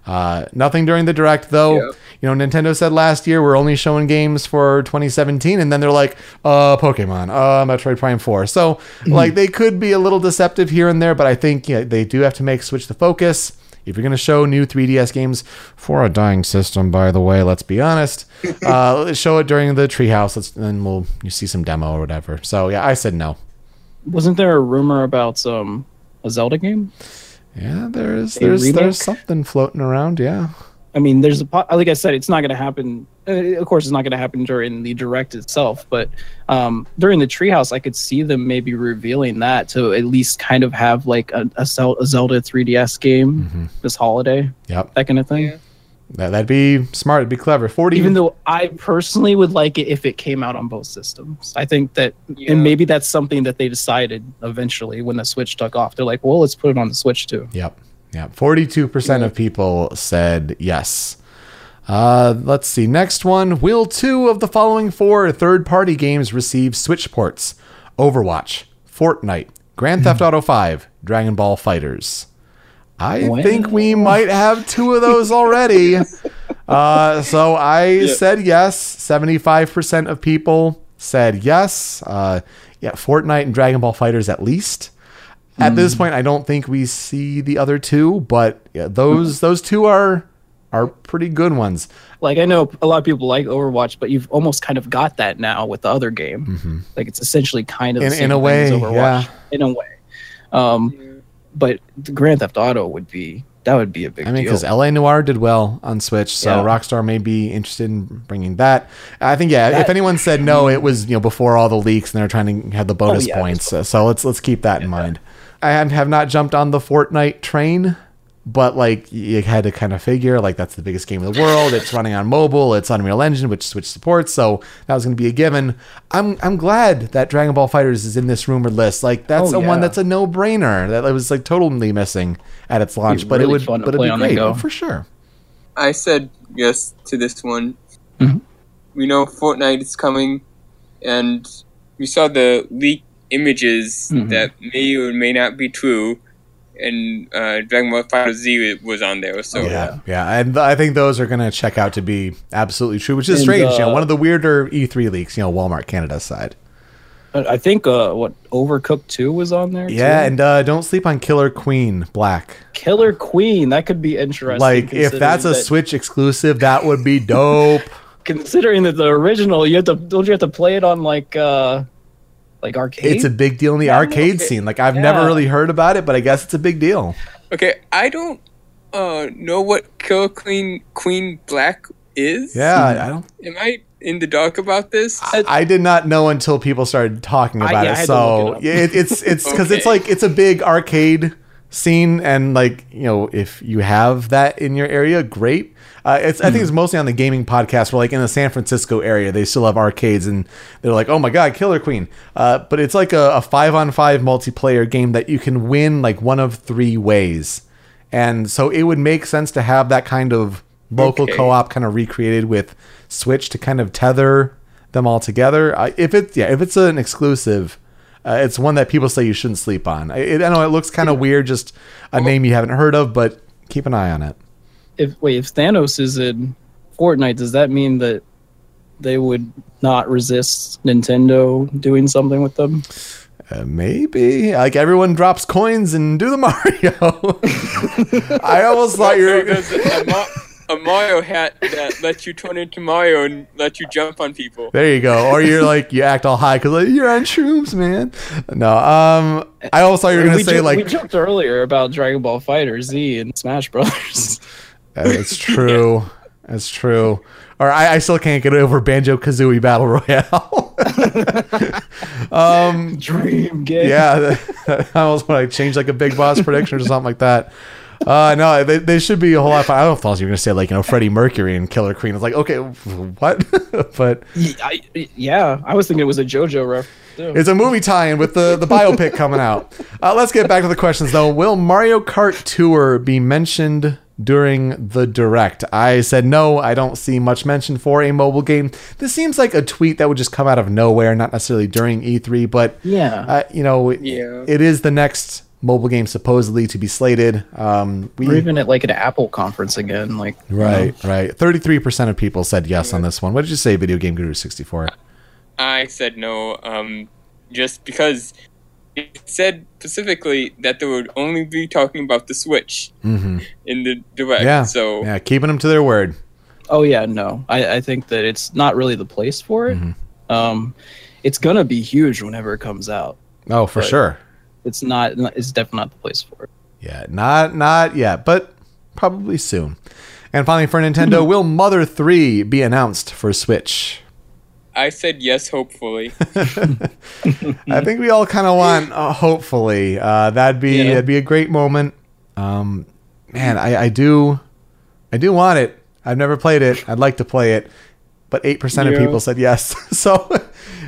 Uh, nothing during the direct, though. Yeah. You know, Nintendo said last year we're only showing games for 2017, and then they're like, uh, Pokemon, uh, Metroid Prime 4. So, like, they could be a little deceptive here and there, but I think yeah, they do have to make Switch the focus. If you're going to show new 3DS games for a dying system, by the way, let's be honest, [laughs] uh, let's show it during the Treehouse, let's, and we'll you see some demo or whatever. So, yeah, I said no. Wasn't there a rumor about um a Zelda game? Yeah, there's A there's remake? there's something floating around. Yeah, I mean, there's a po- like I said, it's not going to happen. Uh, of course, it's not going to happen during the direct itself, but um, during the treehouse, I could see them maybe revealing that to at least kind of have like a, a, Zel- a Zelda 3DS game this holiday, yep. that kind of thing. Yeah. That, that'd be smart. It'd be clever. Forty. Even though I personally would like it if it came out on both systems. I think that, Yeah. and maybe that's something that they decided eventually when the Switch took off. They're like, well, let's put it on the Switch too. Yep. Forty-two percent of people said yes. Uh, let's see. Next one. Will two of the following four third-party games receive Switch ports? Overwatch, Fortnite, Grand Theft Auto Five, Dragon Ball FighterZ. I think we might have two of those already. [laughs] uh, so I said yes. Seventy-five percent of people said yes. Uh, yeah, Fortnite and Dragon Ball FighterZ at least. At this point, I don't think we see the other two, but yeah, those those two are are pretty good ones. like I know a lot of people like Overwatch, but you've almost kind of got that now with the other game. Like it's essentially kind of the Mm-hmm. In- in a way, Overwatch, yeah. in a way. Um, but the Grand Theft Auto would be that would be a big I mean, because LA Noire did well on Switch, so Yeah. Rockstar may be interested in bringing that. I think, yeah. if anyone said no, it was you know before all the leaks, and they're trying to have the bonus Oh, yeah, points. So, so let's let's keep that in mind. I have, have not jumped on the Fortnite train, but like you had to kind of figure like that's the biggest game in the world. It's running on mobile. It's Unreal Engine, which Switch supports, so that was going to be a given. I'm I'm glad that Dragon Ball FighterZ is in this rumored list. Like that's Oh, a one that's a no brainer. That was like totally missing at its launch, but it would fun to but it'd play be on the great go. for sure. I said yes to this one. Mhm. We know Fortnite is coming, and we saw the leaked images Mhm. that may or may not be true, and uh, Dragon Ball Fighter Z was on there. So yeah, yeah, and I think those are going to check out to be absolutely true, which is And, strange. you know, uh, one of the weirder E3 leaks. You know, Walmart Canada side. I think uh, what Overcooked Two was on there. Yeah, too? and uh, don't sleep on Killer Queen Black. Killer Queen that could be interesting. Like, if that's a that- Switch exclusive, that would be dope. [laughs] considering that the original, you have to don't you have to play it on like uh like arcade? it's a big deal in the Yeah, arcade okay. scene. Like, I've never really heard about it, but I guess it's a big deal. okay, I don't uh, know what Killer Queen Queen Black is. Yeah, I don't. Am I in the dark about this? I did not know until people started talking I- about yeah, I it. had to look So it up. yeah, it, it's it's because it's like it's a big arcade scene, and like you know, if you have that in your area, great. Uh, it's I think it's mostly on the gaming podcast where like in the San Francisco area they still have arcades and they're like oh my god Killer Queen, uh, but it's like a, a five on five multiplayer game that you can win like one of three ways, and so it would make sense to have that kind of local Okay. co-op kind of recreated with Switch to kind of tether them all together. I, if it's yeah, if it's an exclusive, uh, it's one that people say you shouldn't sleep on. I, it, I know it looks kind of weird, just a name you haven't heard of, but keep an eye on it. if wait if Thanos is in Fortnite, does that mean that they would not resist Nintendo doing something with them? Uh, maybe like everyone drops coins and do the [laughs] Mario. [laughs] I almost thought you No, were. [laughs] there's a, a, Ma- a Mario hat that lets you turn into Mario and let you jump on people. There you go. Or you're like you act all high because like, you're on shrooms, man. No, um, I almost thought you were gonna we, say jo- like we joked earlier about Dragon Ball Fighter Z and Smash Brothers. [laughs] That's true. That's true. Or I, I still can't get over Banjo Kazooie Battle Royale. [laughs] Um, Dream game. yeah, [laughs] I was want to change like a Big Boss prediction or something like that. Uh, no, they, they should be a whole lot. Of fun. I don't know if you were gonna say like you know Freddie Mercury and Killer Queen. It's like okay, what? [laughs] but I- yeah, I was thinking it was a JoJo ref. too. it's a movie tie-in with the the biopic coming out. Uh, let's get back to the questions though. Will Mario Kart Tour be mentioned during the direct? I said no. I don't see much mention for a mobile game. This seems like a tweet that would just come out of nowhere, not necessarily during E3, but Yeah. uh, you know, Yeah. it is the next mobile game supposedly to be slated. Um, we or even at like an Apple conference again. Like you know. Right, right. Thirty-three percent of people said yes on this one. What did you say, Video Game Guru sixty-four? I said no, um, just because it said specifically that they would only be talking about the Switch Mm-hmm. in the direct. Yeah. So Yeah, keeping them to their word. Oh yeah, no. I, I think that it's not really the place for it. Mm-hmm. Um, it's gonna be huge whenever it comes out. Oh, for Right. sure. It's not. It's definitely not the place for it. Yeah, not not yet, but probably soon. And finally, for Nintendo, [laughs] will Mother Three be announced for Switch? I said yes, hopefully. [laughs] [laughs] I think we all kind of want, uh, hopefully, uh, that'd be Yeah. that'd be a great moment. Um, man, I, I do, I do want it. I've never played it. I'd like to play it, but eight percent of people said yes, [laughs] so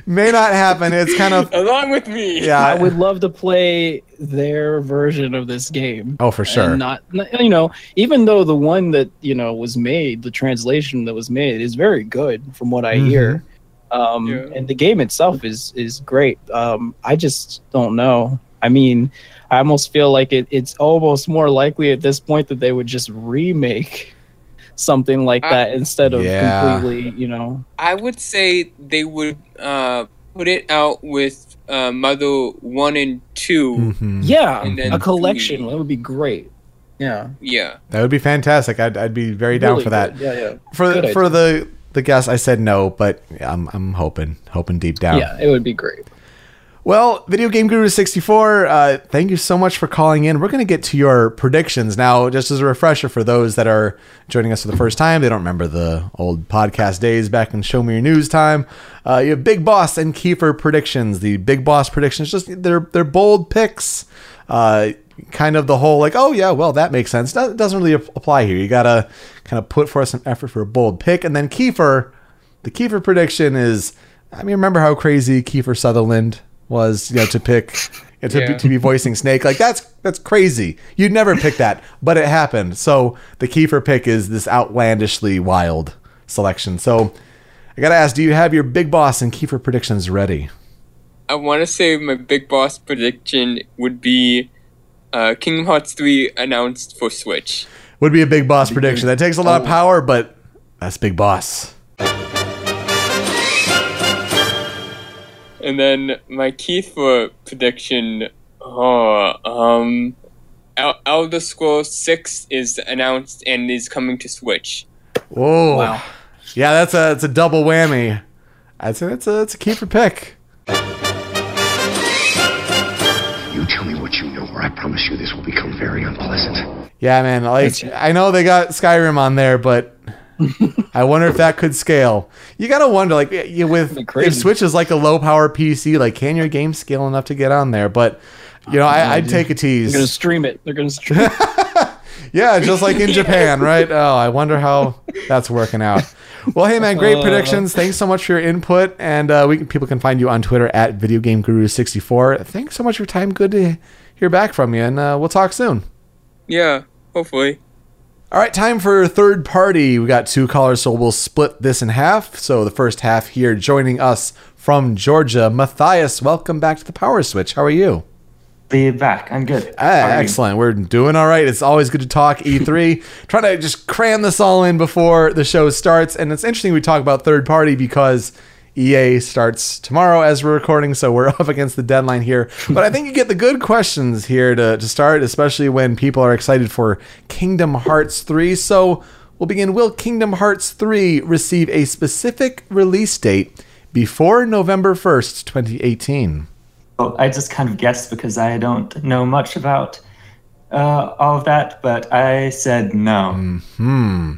may not happen. It's kind of [laughs] Along with me. yeah. I would love to play their version of this game. Oh, for sure. Not, not- you know, even though the one that you know was made, the translation that was made is very good from what I Mhm. hear. Um, Yeah. and the game itself is is great. Um, I just don't know. I mean, I almost feel like it, it's almost more likely at this point that they would just remake something like I- that instead of Yeah. completely, you know. I would say they would uh, put it out with uh, Mother 1 and 2. Mhm. Yeah, And then a collection three. that would be great. Yeah, Yeah. That would be fantastic. I'd, I'd be very down Really for that. good. Yeah, yeah. For Good for idea. the the guess, I said no, but I'm I'm hoping hoping deep down. Yeah, it would be great. Well, Video Game Guru 64, uh, thank you so much for calling in. We're going to get to your predictions now. Just as a refresher for those that are joining us for the first time, they don't remember the old podcast days back in Show Me Your News time. Uh, you have Big Boss and Kiefer predictions. The Big Boss predictions, just they're they're bold picks. Uh, kind of the whole like, oh yeah, well that makes sense. That doesn't really apply here. You gotta kind of put forth some effort for a bold pick, and then Kiefer, the Kiefer prediction is. I mean, remember how crazy Kiefer Sutherland was, you know, to pick you know, to, be, Yeah. to be voicing Snake. Like that's that's crazy. You'd never pick that, but it happened. So the Kiefer pick is this outlandishly wild selection. So I gotta ask, do you have your Big Boss and Kiefer predictions ready? I want to say my big boss prediction would be uh, Kingdom Hearts 3 announced for Switch. Would be a Big Boss prediction. That takes a lot of power, but that's Big Boss. And then my Kiefer prediction, oh, um, El- Elder Scrolls 6 is announced and is coming to Switch. Whoa. Wow. Yeah, that's a it's a double whammy. I'd say that's a that's a Kiefer pick. You tell me what you know, or I promise you this will become very unpleasant. Yeah, man. Like I know they got Skyrim on there, but I wonder if that could scale. You gotta wonder, like, with if. Switch is like a low power PC, like, can your game scale enough to get on there? But you know, I, I'd take a tease. They're gonna stream it. They're gonna stream. it. [laughs] Yeah, just like in [laughs] Japan, right? Oh, I wonder how that's working out. Well, hey man, great Uh. predictions. Thanks so much for your input, and uh, we can, people can find you on Twitter at Video Game Guru sixty four. Thanks so much for your time. Good to hear back from you, and uh, we'll talk soon. Yeah, hopefully. All right, time for third party. We got two callers, so we'll split this in half. So the first half here, joining us from Georgia, Matthias. Welcome back to the PowerSwitch. How are you? Be back. I'm good. Ah, How are you? excellent. We're doing all right. It's always good to talk E3. [laughs] Trying to just cram this all in before the show starts. And it's interesting we talk about third party because EA starts tomorrow as we're recording, so we're [laughs] up against the deadline here. But I think you get the good questions here to, to start, especially when people are excited for Kingdom Hearts 3. So we'll begin. Will Kingdom Hearts 3 receive a specific release date before November 1st, 2018? Well, I just kind of guessed because I don't know much about uh, all of that, but I said no. Hmm.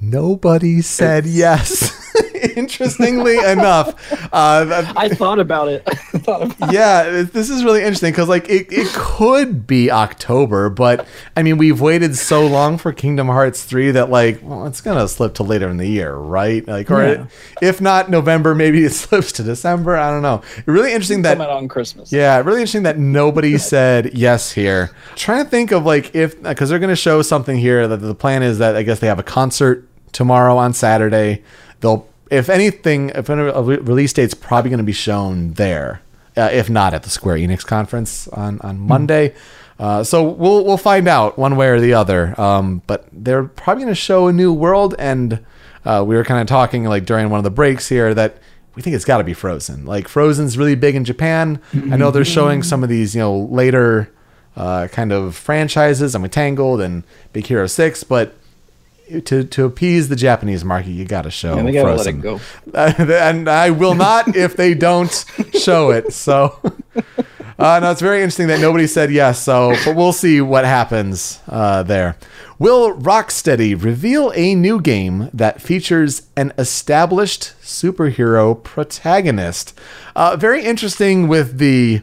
Nobody said yes [laughs] [laughs] interestingly enough, uh, I thought about it. [laughs] I thought about yeah, it- this is really interesting because like it, it could be October, but I mean we've waited so long for Kingdom Hearts three that like well it's gonna slip to later in the year, right? Like or Yeah. if not November, maybe it [laughs] slips to December. I don't know. Really interesting that come out on Christmas. yeah, really interesting that nobody said yes here. Trying to think of like if because they're going to show something here that the plan is that I guess they have a concert tomorrow on Saturday. They'll if anything, if any, a release date's probably going to be shown there, uh, if not at the Square Enix conference on on Monday. Uh, so we'll we'll find out one way or the other. Um, but they're probably going to show a new world, and uh, we were kind of talking like during one of the breaks here that we think it's got to be Frozen. Like Frozen's really big in Japan. I know they're showing some of these, you know, later uh, kind of franchises. I'm Tangled and Big Hero Six, but to to appease the Japanese market, you got to show And they gotta let it go. [laughs] and I will not if they don't show it. So. [laughs] Uh, no, it's very interesting that nobody said yes. So, but we'll see what happens uh, there. Will Rocksteady reveal a new game that features an established superhero protagonist? Uh, very interesting with the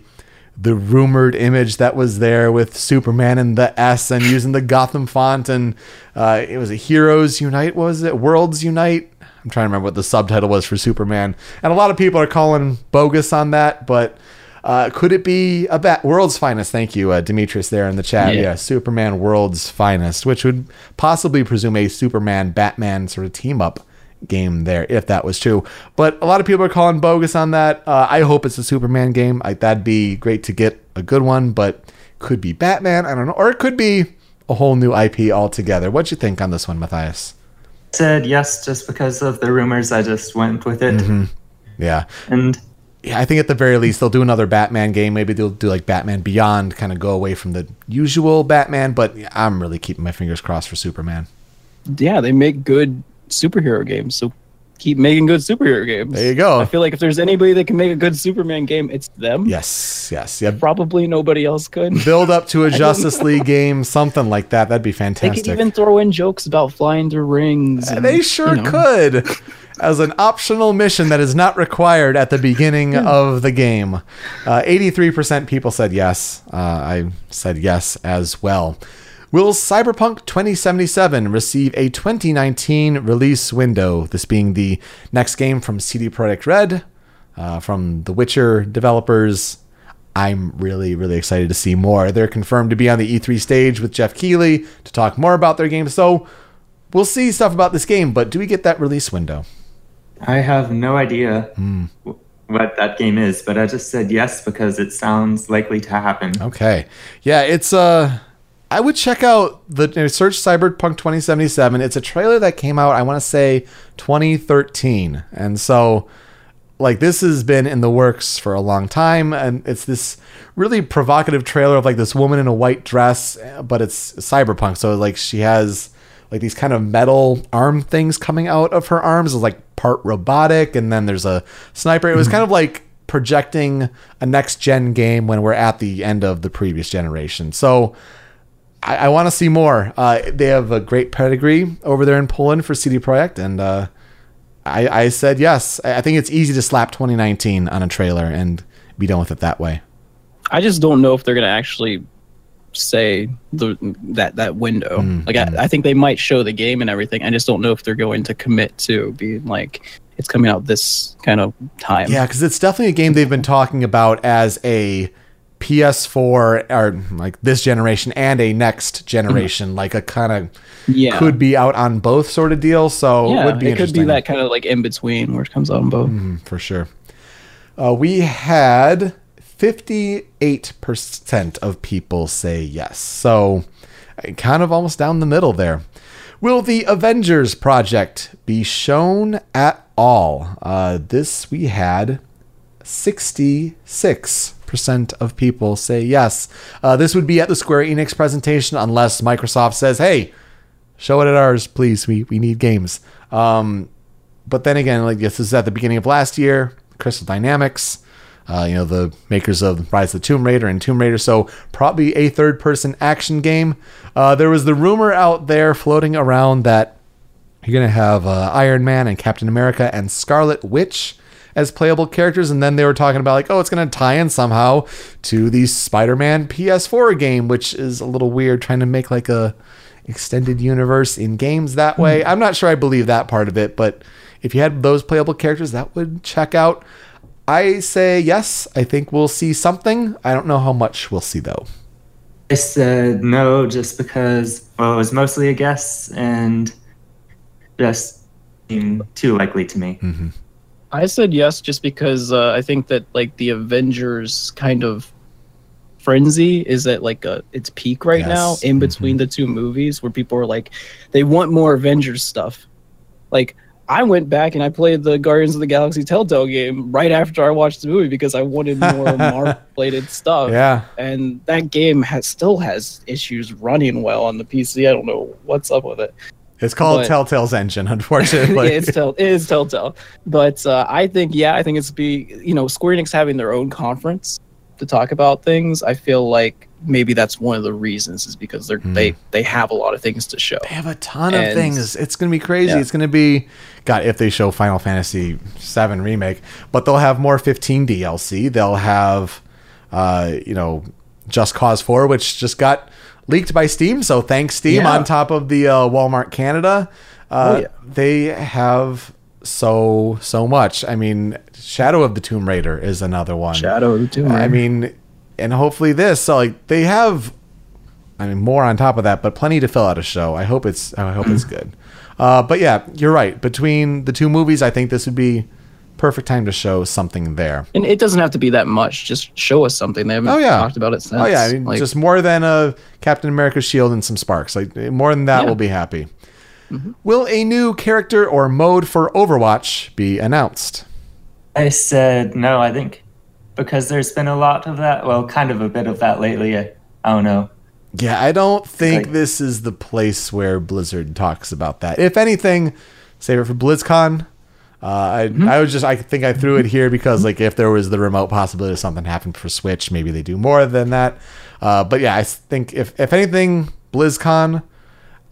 the rumored image that was there with Superman and the S and using the Gotham font and uh, it was a Heroes Unite. What was it? Worlds Unite. I'm trying to remember what the subtitle was for Superman. And a lot of people are calling bogus on that, but uh, could it be a bat world's finest? Thank you, uh, Demetrius, there in the chat. Yeah. Yeah. Superman world's finest, which would possibly presume a Superman Batman sort of team up game there if that was true. But a lot of people are calling bogus on that. Uh, I hope it's a Superman game. Like that'd be great to get a good one, but could be Batman. I don't know, or it could be a whole new IP altogether. What you think on this one, Matthias? Said yes just because of the rumors. I just went with it. Mm-hmm. Yeah. And yeah, I think at the very least they'll do another Batman game. Maybe they'll do like Batman Beyond, kind of go away from the usual Batman. But I'm really keeping my fingers crossed for Superman. Yeah, they make good superhero games, so keep making good superhero games. There you go. I feel like if there's anybody that can make a good Superman game, it's them. Yes, yes, yeah. Probably nobody else could. Build up to a [laughs] Justice League game, something like that. That'd be fantastic. They could even throw in jokes about flying through rings. and, They sure you know. could. [laughs] As an optional mission that is not required at the beginning of the game. Uh, 83% people said yes. Uh, I said yes as well. Will Cyberpunk 2077 receive a 2019 release window? This being the next game from CD Projekt Red, uh, from the Witcher developers. I'm really, really excited to see more. They're confirmed to be on the E3 stage with Geoff Keighley to talk more about their game. So we'll see stuff about this game, but do we get that release window? I have no idea wh- what that game is, but I just said yes because it sounds likely to happen. Okay. Yeah, it's uh I would check out the you know, search Cyberpunk 2077. It's a trailer that came out, I want to say 2013. And so like this has been in the works for a long time and it's this really provocative trailer of like this woman in a white dress, but it's cyberpunk. So like she has like these kind of metal arm things coming out of her arms, it's like part robotic and then there's a sniper. It was mm-hmm. kind of like projecting a next gen game when we're at the end of the previous generation. So I, I want to see more. Uh, they have a great pedigree over there in Poland for CD Projekt, and uh, I, I said yes. I think it's easy to slap 2019 on a trailer and be done with it that way. I just don't know if they're gonna actually say the that that window. Mm, like I, I think they might show the game and everything. I just don't know if they're going to commit to being like it's coming out this kind of time. Yeah, because it's definitely a game they've been talking about as a PS4 or like this generation and a next generation, like a kind of yeah. could be out on both sort of deal. So yeah, it would be it could be that kind of like in between where it comes out on both. Mm, for sure. Uh, we had 58% of people say yes. So uh, kind of almost down the middle there. Will the Avengers project be shown at all? Uh, this we had 66% of people say yes. Uh, this would be at the Square Enix presentation unless Microsoft says, hey, show it at ours, please. We, we need games. Um, but then again, like this is at the beginning of last year, Crystal Dynamics, uh, you know, the makers of Rise of the Tomb Raider and Tomb Raider, so probably a third person action game. Uh, there was the rumor out there floating around that You're going to have uh, Iron Man and Captain America and Scarlet Witch as playable characters. And then they were talking about, like, oh, it's going to tie in somehow to the Spider Man PS4 game, which is a little weird trying to make like a extended universe in games that way. Hmm. I'm not sure I believe that part of it, but if you had those playable characters, that would check out. I say yes. I think we'll see something. I don't know how much we'll see though. I said no just because, well, it was mostly a guess and just seemed too likely to me. Mm-hmm. I said yes just because uh, I think that like the Avengers kind of frenzy is at like a its peak right Yes. now in between the two movies where people are like they want more Avengers stuff. Like I went back and I played the Guardians of the Galaxy Telltale game right after I watched the movie because I wanted more [laughs] Marvel related stuff. Yeah. And that game has still has issues running well on the PC. I don't know what's up with it. It's called But- Telltale's Engine, [laughs] unfortunately. it's tell it is Telltale. But uh, I think yeah, I think it's be you know Square Enix having their own conference to talk about things. I feel like maybe that's one of the reasons is because they're they they have a lot of things to show. They have a ton of things. It's going to be crazy. Yeah. It's going to be, God, if they show Final Fantasy VII Remake, but they'll have more 15 DLC. They'll have, uh, you know, Just Cause 4, which just got leaked by Steam. So thanks, Steam, Yeah. on top of the uh, Walmart Canada. Uh, Oh, yeah. They have so, so much. I mean, Shadow of the Tomb Raider is another one. Shadow of the Tomb Raider. I mean, and hopefully this. So like they have, I mean, more on top of that, but plenty to fill out a show. I hope it's. I hope it's [clears throat] good. Uh, but yeah, you're right. Between the two movies, I think this would be perfect time to show something there. And it doesn't have to be that much. Just show us something. They haven't Oh, yeah. talked about it since. Oh yeah, I mean, Like, just more than a Captain America shield and some sparks. Like more than that, Yeah. Mm-hmm. we'll be happy. Will a new character or mode for Overwatch be announced? I said no, I think because there's been a lot of that. Well, kind of a bit of that lately. I, I don't know. Yeah, I don't think Like- this is the place where Blizzard talks about that. If anything, save it for BlizzCon. Uh, I, I was just I think I threw it here because like if there was the remote possibility of something happened for Switch, maybe they do more than that. Uh, but yeah, I think if if anything, BlizzCon,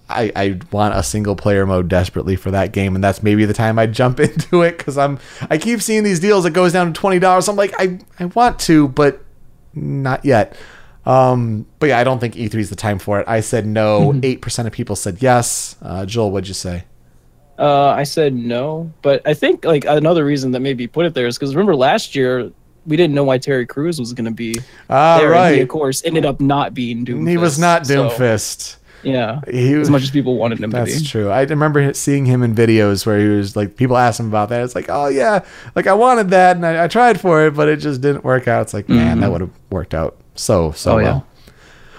I, I want a single player mode desperately for that game, and that's maybe the time I jump [laughs] into it because I'm I keep seeing these deals that goes down to twenty dollars. I'm like I I want to, but not yet. Um, but yeah, I don't think E3 is the time for it. I said no. Eight percent of people said yes. Uh, Joel, what'd you say? Uh, I said no, but I think like another reason that maybe put it there is because remember last year we didn't know why Terry Crews was going to be Ah, there, and he right. of course ended up not being Doomfist. He was not so, Doomfist. yeah, He was- as much as people wanted him to That's true. I remember seeing him in videos where he was like, people asked him about that. It's like, oh yeah, like I wanted that and I, I tried for it, but it just didn't work out. It's like, man, that would have worked out so so Mm-hmm. Oh, yeah.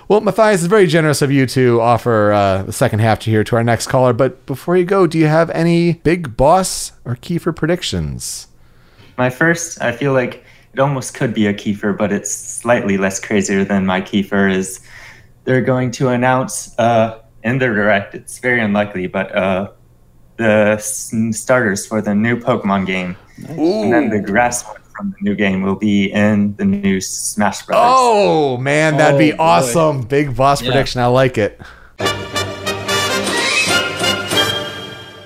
Well. Well, Matthias is very generous of you to offer uh, the second half to here to our next caller. But before you go, do you have any big boss or Kiefer predictions? My first, I feel like it almost could be a Kiefer, but it's slightly less crazier than my Kiefer. Is they're going to announce uh, in their direct? It's very unlikely, but uh, the s- starters for the new Pokemon game, and then the grass one from the new game will be in the new Smash Brothers. Oh man, that'd be Oh, boy. awesome! Big boss Yeah. prediction. I like it.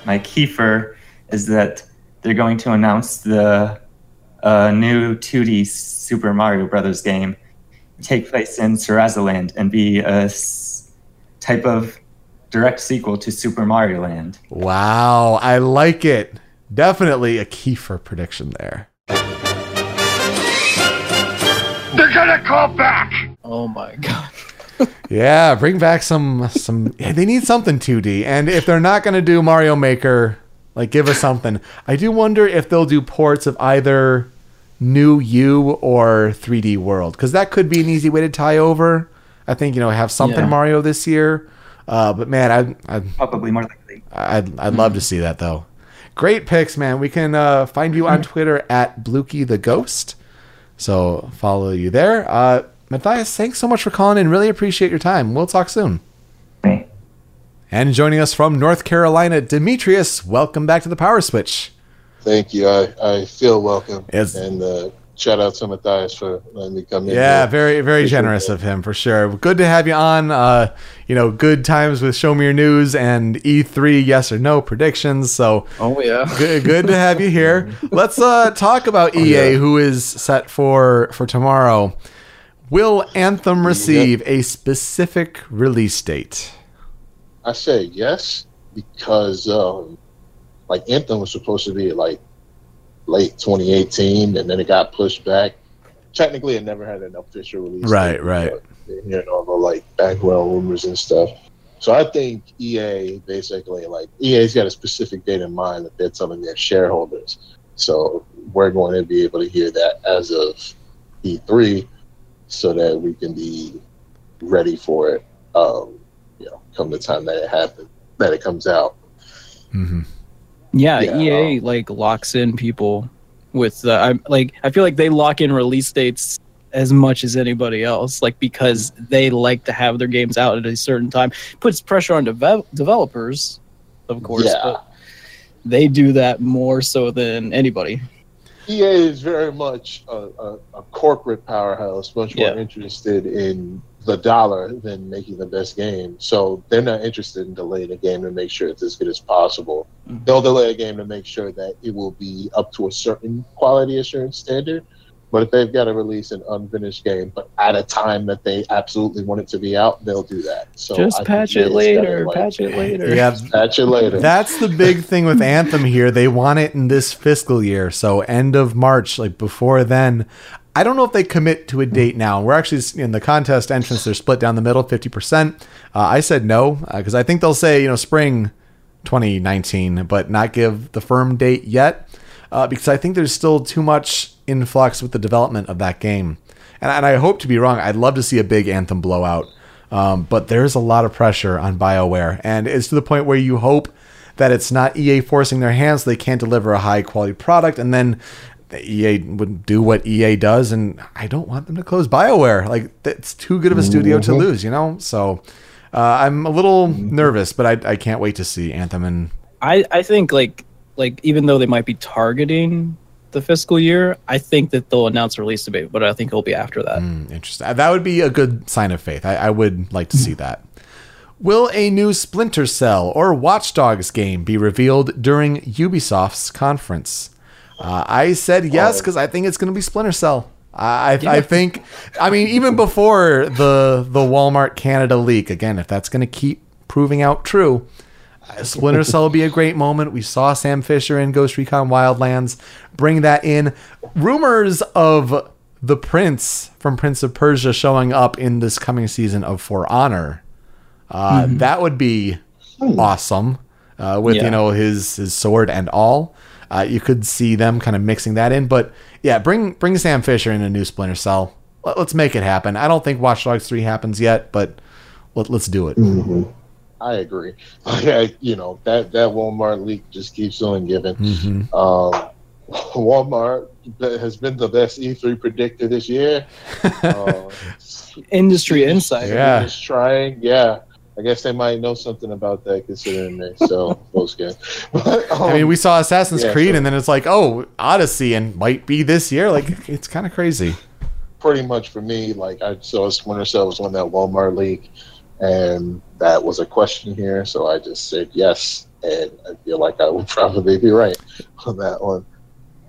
my Kiefer is that they're going to announce the uh, new 2D Super Mario Brothers game, take place in Sarasaland, and be a s- type of direct sequel to Super Mario Land. Wow, I like it. Definitely a Kiefer prediction there. They're gonna come back! Oh my god. [laughs] Yeah, bring back some some. yeah, they need something 2D, and if they're not going to do Mario Maker, like give us something. I do wonder if they'll do ports of either New U or 3D World, because that could be an easy way to tie over. I think you know have something Yeah. Mario this year. Uh, but man, I I Probably more likely. I'd, I'd love to see that though. Great picks, man. We can uh, find you on [laughs] Twitter at Blukey the Ghost. So follow you there. Uh, Matthias, thanks so much for calling in. Really appreciate your time. We'll talk soon. Me. And joining us from North Carolina, Demetrius. Welcome back to the PowerSwitch. Thank you. I, I feel welcome. Yes. And uh, shout out to Matthias for letting me come in. Yeah, here. very very Appreciate generous that. of him for sure. Good to have you on. Uh, you know, good times with Show Me Your News and E3 yes or no predictions. So Oh yeah. [laughs] good, good to have you here. [laughs] Let's uh, talk about EA, who is set for for tomorrow. Will Anthem receive a specific release date? I say yes because um, like Anthem was supposed to be like late 2018, and then it got pushed back. Technically, it never had an official release. Right, date, right. You know, the like background rumors and stuff. So I think EA basically like EA's got a specific date in mind that they're telling their shareholders. So we're going to be able to hear that as of E3, so that we can be ready for it. Um, you know, come the time that it happens, that it comes out. hmm Yeah, Yeah, EA like locks in people with the I'm like I feel like they lock in release dates as much as anybody else like because they like to have their games out at a certain time puts pressure on devel- developers of course Yeah. but they do that more so than anybody EA is very much a, a, a corporate powerhouse, much more Yeah. interested in the dollar than making the best game. So they're not interested in delaying a game to make sure it's as good as possible. Mhm. They'll delay a game to make sure that it will be up to a certain quality assurance standard. But if they've got to release an unfinished game, but at a time that they absolutely want it to be out, they'll do that. So just think patch it later like, patch it later Yeah, Patch it later. That's the big thing with Anthem here. They want it in this fiscal year, so end of March, like before then. I don't know if they commit to a date now. We're actually in the contest entrance. They're split down the middle, fifty percent. Uh, I said no because I think they'll say you know spring 2019, but not give the firm date yet uh, because I think there's still too much influx with the development of that game. And, and I hope to be wrong. I'd love to see a big Anthem blowout, um, but there's a lot of pressure on BioWare, and it's to the point where you hope that it's not EA forcing their hands; they can't deliver a high quality product, and then the EA would do what EA does, and I don't want them to close BioWare. Like that's too good of a studio to lose, you know. So uh, I'm a little nervous, but I, I can't wait to see Anthem and I I think like like even though they might be targeting the fiscal year, I think that they'll announce a release date, but I think it'll be after that. Mm, interesting. That would be a good sign of faith. I, I would like to see that. Will a new Splinter Cell or Watch Dogs game be revealed during Ubisoft's conference? Uh, I said yes because I think it's going to be Splinter Cell. I, I, I think, I mean, even before the the Walmart Canada leak, again, if that's going to keep proving out true, uh, Splinter Cell will be a great moment. We saw Sam Fisher in Ghost Recon Wildlands. Bring that in. Rumors of the Prince from Prince of Persia showing up in this coming season of For Honor. Uh, That would be awesome. Uh, with you know his his sword and all, uh, you could see them kind of mixing that in. But yeah, bring bring Sam Fisher in a new Splinter Cell. Let, us make it happen. I don't think Watch Dogs three happens yet, but let, let's do it. I agree. [laughs] Yeah, you know that that Walmart leak just keeps on giving. Mhm. Um, [laughs] Walmart has been the best E3 predictor this year. [laughs] Uh, Industry insider. Yeah. Just trying, yeah. I guess they might know something about that considering they sell [laughs] those games. [laughs] But, um, I mean, we saw Assassin's yeah, Creed, sure. and then it's like, oh, Odyssey, and might be this year. Like, it's kind of crazy. pretty much for me, like I saw Splinter Cell was on that Walmart leak, and that was a question here, so I just said yes, and I feel like I would [laughs] probably be right on that one.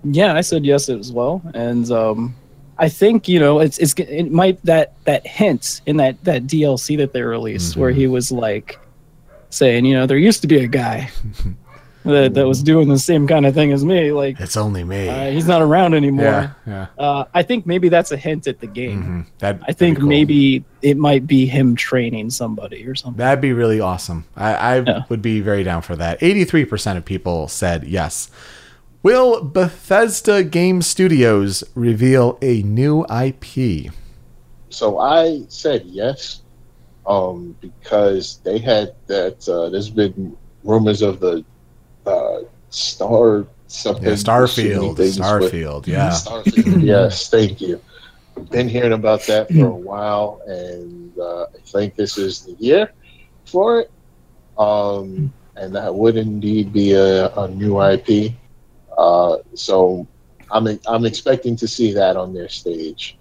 Yeah, I said yes as well, and um, I think you know it's it's it might that that hint in that that DLC that they released where he was like saying you know there used to be a guy [laughs] that that was doing the same kind of thing as me like It's only me. uh, he's not around anymore. yeah, yeah. Uh, I think maybe that's a hint at the game. Mhm. That I think maybe it might be him training somebody or something. That'd be really awesome. I, I Yeah. would be very down for that. 83% of people said yes. Will Bethesda Game Studios reveal a new IP? So I said yes, um, because they had that. Uh, there's been rumors of the uh, Star something. Yeah, Starfield. with- Starfield, yeah. [laughs] Starfield. yes, thank you. Been hearing about that for a while, and uh, I think this is the year for it. Um, and that would indeed be a, a new IP. Uh, so I'm I'm expecting to see that on their stage.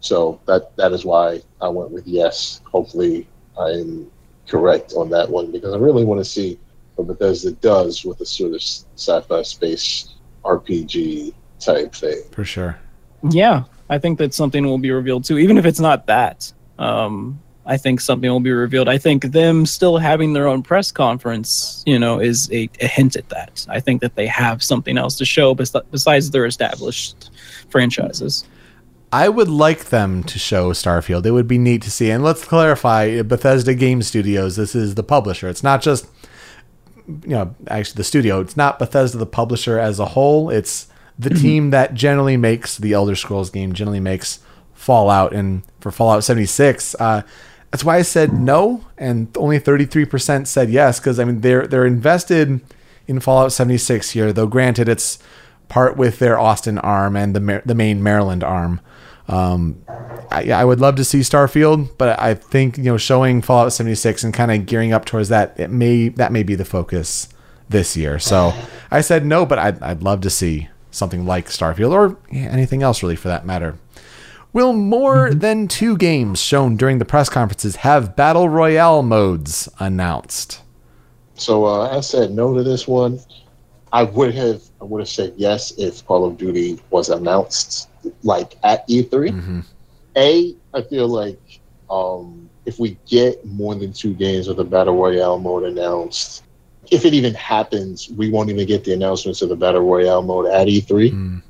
So that that is why I went with yes. Hopefully, I'm correct on that one because I really want to see what Bethesda does with a sort of sci-fi space RPG type thing. For sure. Yeah, I think that something will be revealed too, even if it's not that. Um, I think something will be revealed. I think them still having their own press conference, you know, is a, a hint at that. I think that they have something else to show bes- besides their established franchises. I would like them to show Starfield. It would be neat to see. And let's clarify Bethesda Game Studios, this is the publisher. It's not just, you know, actually the studio. It's not Bethesda, the publisher as a whole. It's the team that generally makes the Elder Scrolls game, generally makes Fallout. And for Fallout 76, uh, that's why I said no. And only 33% said yes, because, I mean, they're, they're invested in Fallout 76 here, though granted, it's part with their Austin arm and the, Mar- the main Maryland arm. Um, I, I would love to see Starfield, but I think you know showing Fallout 76 and kind of gearing up towards that it may that may be the focus this year. So I said no, but I'd, I'd love to see something like Starfield or yeah, anything else really for that matter. Will more than two games shown during the press conferences have battle royale modes announced? So uh, I said no to this one. I would have I would have said yes if Call of Duty was announced like at E3. Mm-hmm. A, I feel like um, if we get more than two games with the battle royale mode announced, if it even happens, we won't even get the announcements of the battle royale mode at E3. Mm.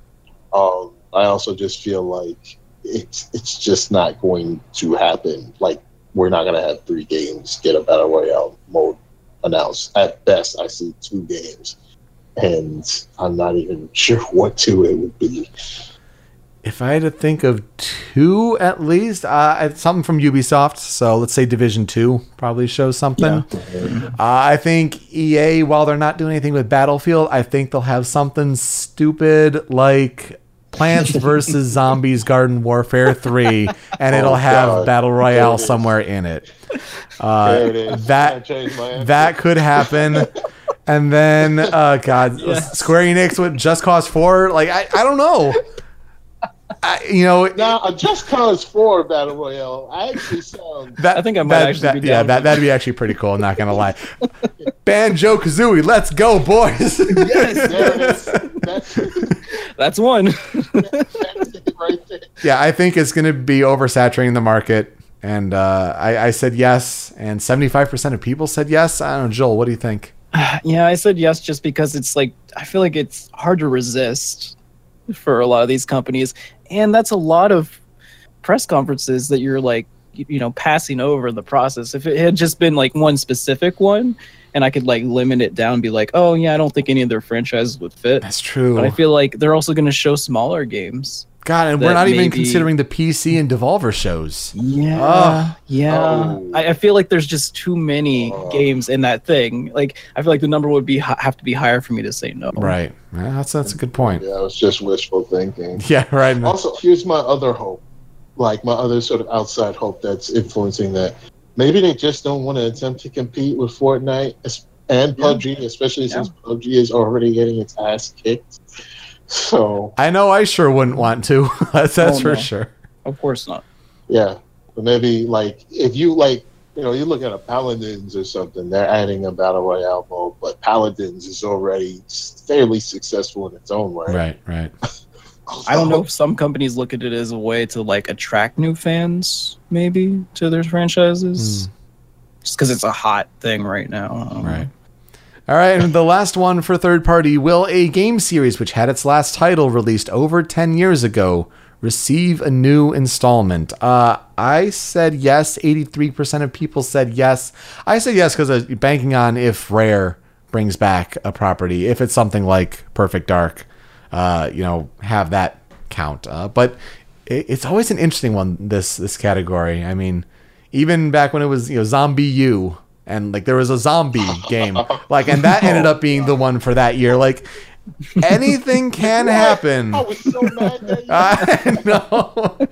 Um, I also just feel like it's it's just not going to happen. Like we're not gonna have three games get a battle royale mode announced. At best, I see two games, and I'm not even [laughs] sure what two it would be. If I had to think of two at least, uh, it's something from Ubisoft. So let's say Division Two probably shows something. Uh, I think EA, while they're not doing anything with Battlefield, I think they'll have something stupid like Plants [laughs] vs Zombies Garden Warfare Three, and it'll Oh, have God. Battle Royale somewhere in it. Uh, it is. that I changed my answer. that could happen. And then, uh, God, [laughs] Yes. Square Enix with Just Cause Four. Like, I, I don't know. I, you know, Now, a Just Cause 4 Battle Royale, I actually sound. That, I think I might that- actually that- be yeah, that that'd be actually pretty cool. Not gonna lie. [laughs] Banjo Kazooie, let's go, boys! There it is. That's, That's one. that's it right there. yeah, I think it's gonna be oversaturating the market, and uh, I, I said yes, and seventy-five percent of people said yes. I don't know, Joel. What do you think? [sighs] yeah, I said yes just because it's like I feel like it's hard to resist for a lot of these companies, and that's a lot of press conferences that you're like you, you know passing over the process. If it had just been like one specific one, and I could like limit it down, and be like, oh yeah, I don't think any of their franchises would fit. That's true. But I feel like they're also going to show smaller games. God, and we're that not even considering the PC and Devolver shows. Yeah, Oh. yeah. Oh. I, I feel like there's just too many Oh. games in that thing. Like I feel like the number would be have to be higher for me to say no. Right. Yeah, that's that's a good point. Yeah, it was just wishful thinking. [laughs] Yeah. Right. Also, here's my other hope, like my other sort of outside hope that's influencing that. Maybe they just don't want to attempt to compete with Fortnite es- and Yeah. PUBG, especially since PUBG is already getting its ass kicked. So I know. I sure wouldn't want to. [laughs] that's that's Oh, for no. sure. Of course not. yeah, but maybe like if you like, you know, you look at a Paladins or something, they're adding a battle royale mode, but Paladins is already fairly successful in its own way. Right. Right. [laughs] I don't know if some companies look at it as a way to like attract new fans, maybe to their franchises, just because it's a hot thing right now. Right. All right, and the last one for third party will a game series which had its last title released over 10 years ago receive a new installment? Uh, I said yes. 83% of people said yes. I said yes because I'm banking on if Rare brings back a property, if it's something like Perfect Dark, uh, you know, have that count. Uh, but it, it's always an interesting one, this this category. I mean, even back when it was, you know, Zombie U and like there was a zombie [laughs] game. Like and that ended up being the one for that year. Like anything [laughs] can happen. I was so mad that [laughs] you i know.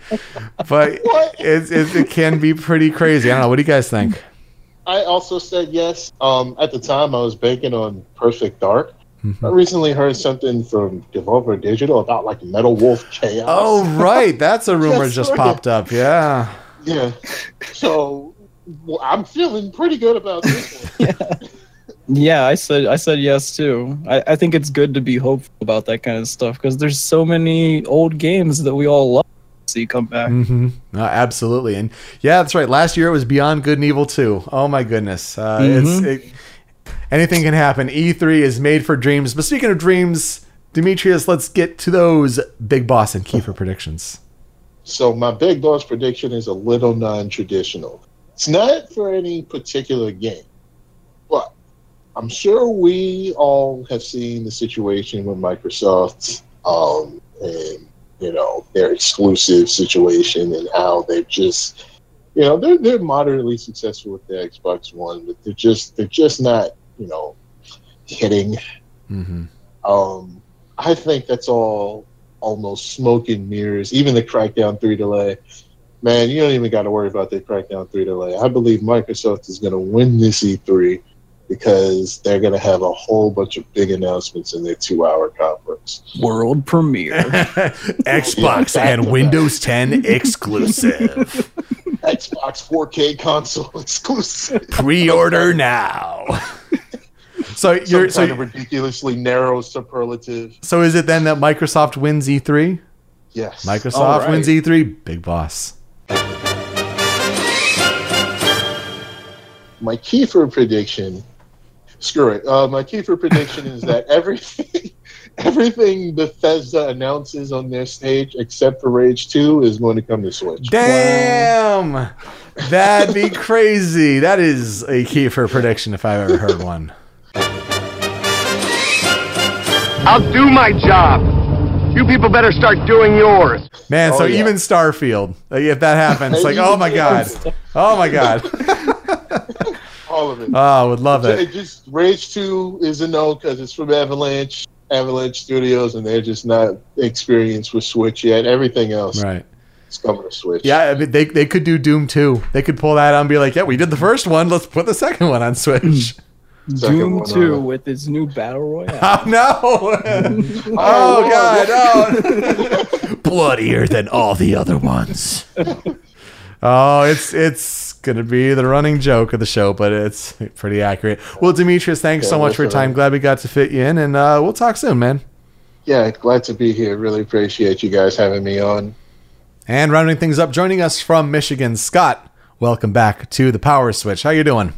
But it's, it's, it can be pretty crazy. I don't know. What do you guys think? I also said yes. Um, at the time, I was banking on Perfect Dark, I recently heard something from Devolver Digital about like Metal Wolf Chaos. Oh, right. That's a [laughs] rumor Yes, just right. popped up. Yeah. yeah. So well, I'm feeling pretty good about this one. [laughs] Yeah, I said I said yes too. I, I think it's good to be hopeful about that kind of stuff because there's so many old games that we all love to see come back. hmm absolutely. And yeah, that's right. Last year it was Beyond Good and Evil 2. Oh, my goodness. Uh, it's, it, anything can happen. E3 is made for dreams. But speaking of dreams, Demetrius, let's get to those Big Boss and Kiefer predictions. So my big boss prediction is a little non-traditional. It's not for any particular game, but I'm sure we all have seen the situation with Microsoft um, and you know their exclusive situation and how they've just you know they're they're moderately successful with the Xbox One, but they're just they're just not you know hitting hmm um, I think that's all almost smoke and mirrors. Even the Crackdown 3 delay. Man, you don't even got to worry about the Crackdown 3 delay. I believe Microsoft is going to win this E3 because they're going to have a whole bunch of big announcements in their two hour conference. World premiere. [laughs] Xbox and Windows 10 exclusive. [laughs] Xbox 4K console [laughs] exclusive. Pre-order now. so Some you're so kind of ridiculously narrow superlative. so is it then that Microsoft wins E3? Yes. Microsoft All right. wins E3. Big boss. my Kiefer prediction. Screw it. Uh, my Kiefer prediction is that [laughs] everything, [laughs] everything Bethesda announces on their stage, except for Rage Two, is going to come to Switch. Damn. That'd be [laughs] crazy. That is a Kiefer prediction if I've ever heard one. I'll do my job. You people better start doing yours. Man, so Oh, yeah. even Starfield, like, if that happens, like, oh my god, oh my god, All of oh, I would love It it. just Rage Two is a no because it's from Avalanche, Avalanche Studios, and they're just not experienced with Switch yet. Everything else Right? is coming to Switch. Yeah, I mean, they they could do Doom 2. They could pull that out and be like, yeah, we did the first one. Let's put the second one on Switch. [laughs] Second Doom 2 uh, with its new battle [laughs] royale. oh no! [laughs] oh god! Oh, bloodier than all the other ones. oh, it's it's gonna be the running joke of the show, but it's pretty accurate. Well, Demetrius, thanks so much for your listen, time. Glad we got to fit you in, and uh, we'll talk soon, man. Yeah, glad to be here. Really appreciate you guys having me on. And rounding things up, joining us from Michigan, Scott. Welcome back to the PowerSwitch. How you doing?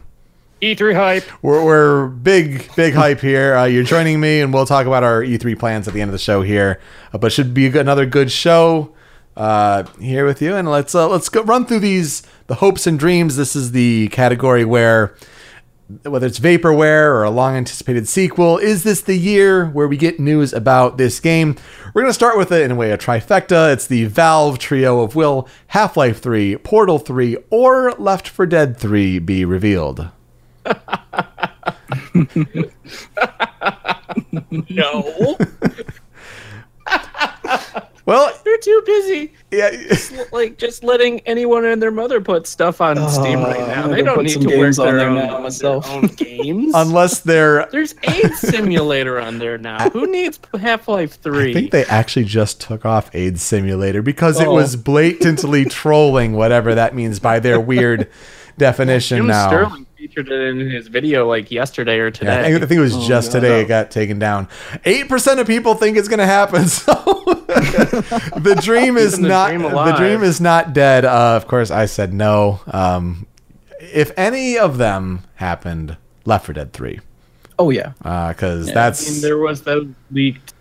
E3 hype. We're, we're big, big hype here. Uh, you're joining me, and we'll talk about our E3 plans at the end of the show here. Uh, but should be another good show uh, here with you. And let's uh, let's go run through these the hopes and dreams. This is the category where whether it's vaporware or a long anticipated sequel, is this the year where we get news about this game? We're going to start with it in a way a trifecta. It's the Valve trio of will Half Life 3, Portal 3, or Left 4 Dead 3 be revealed? [laughs] No. [laughs] Well, They're too busy, yeah. like just letting anyone and their mother put stuff on ah, Steam right now. They don't need to work on their there own, now their own games. Unless they're. There's AIDS Simulator on there now. Who needs Half Life Three? I think they actually just took off AIDS Simulator because it Oh. was blatantly [laughs] trolling whatever that means by their weird [laughs] definition Jim now. Sterling featured it in his video like yesterday or I, today. think, I think it was oh, just today it got taken down. Eight percent of people think it's going to happen. [laughs] So the dream is the not dream the dream is not dead. Uh, of course, I said no. Um, if any of them happened, Left 4 Dead Three, Oh yeah. because Yeah, I that's mean, there was those leaked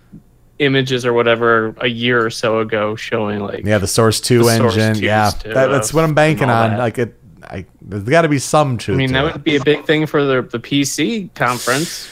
images or whatever a year or so ago showing like yeah the Source Two The Source engine. 2 yeah, that, that's what I'm banking on. that. Like it, I there's got to be some truth. I mean, to that it. would be a big thing for the the PC conference.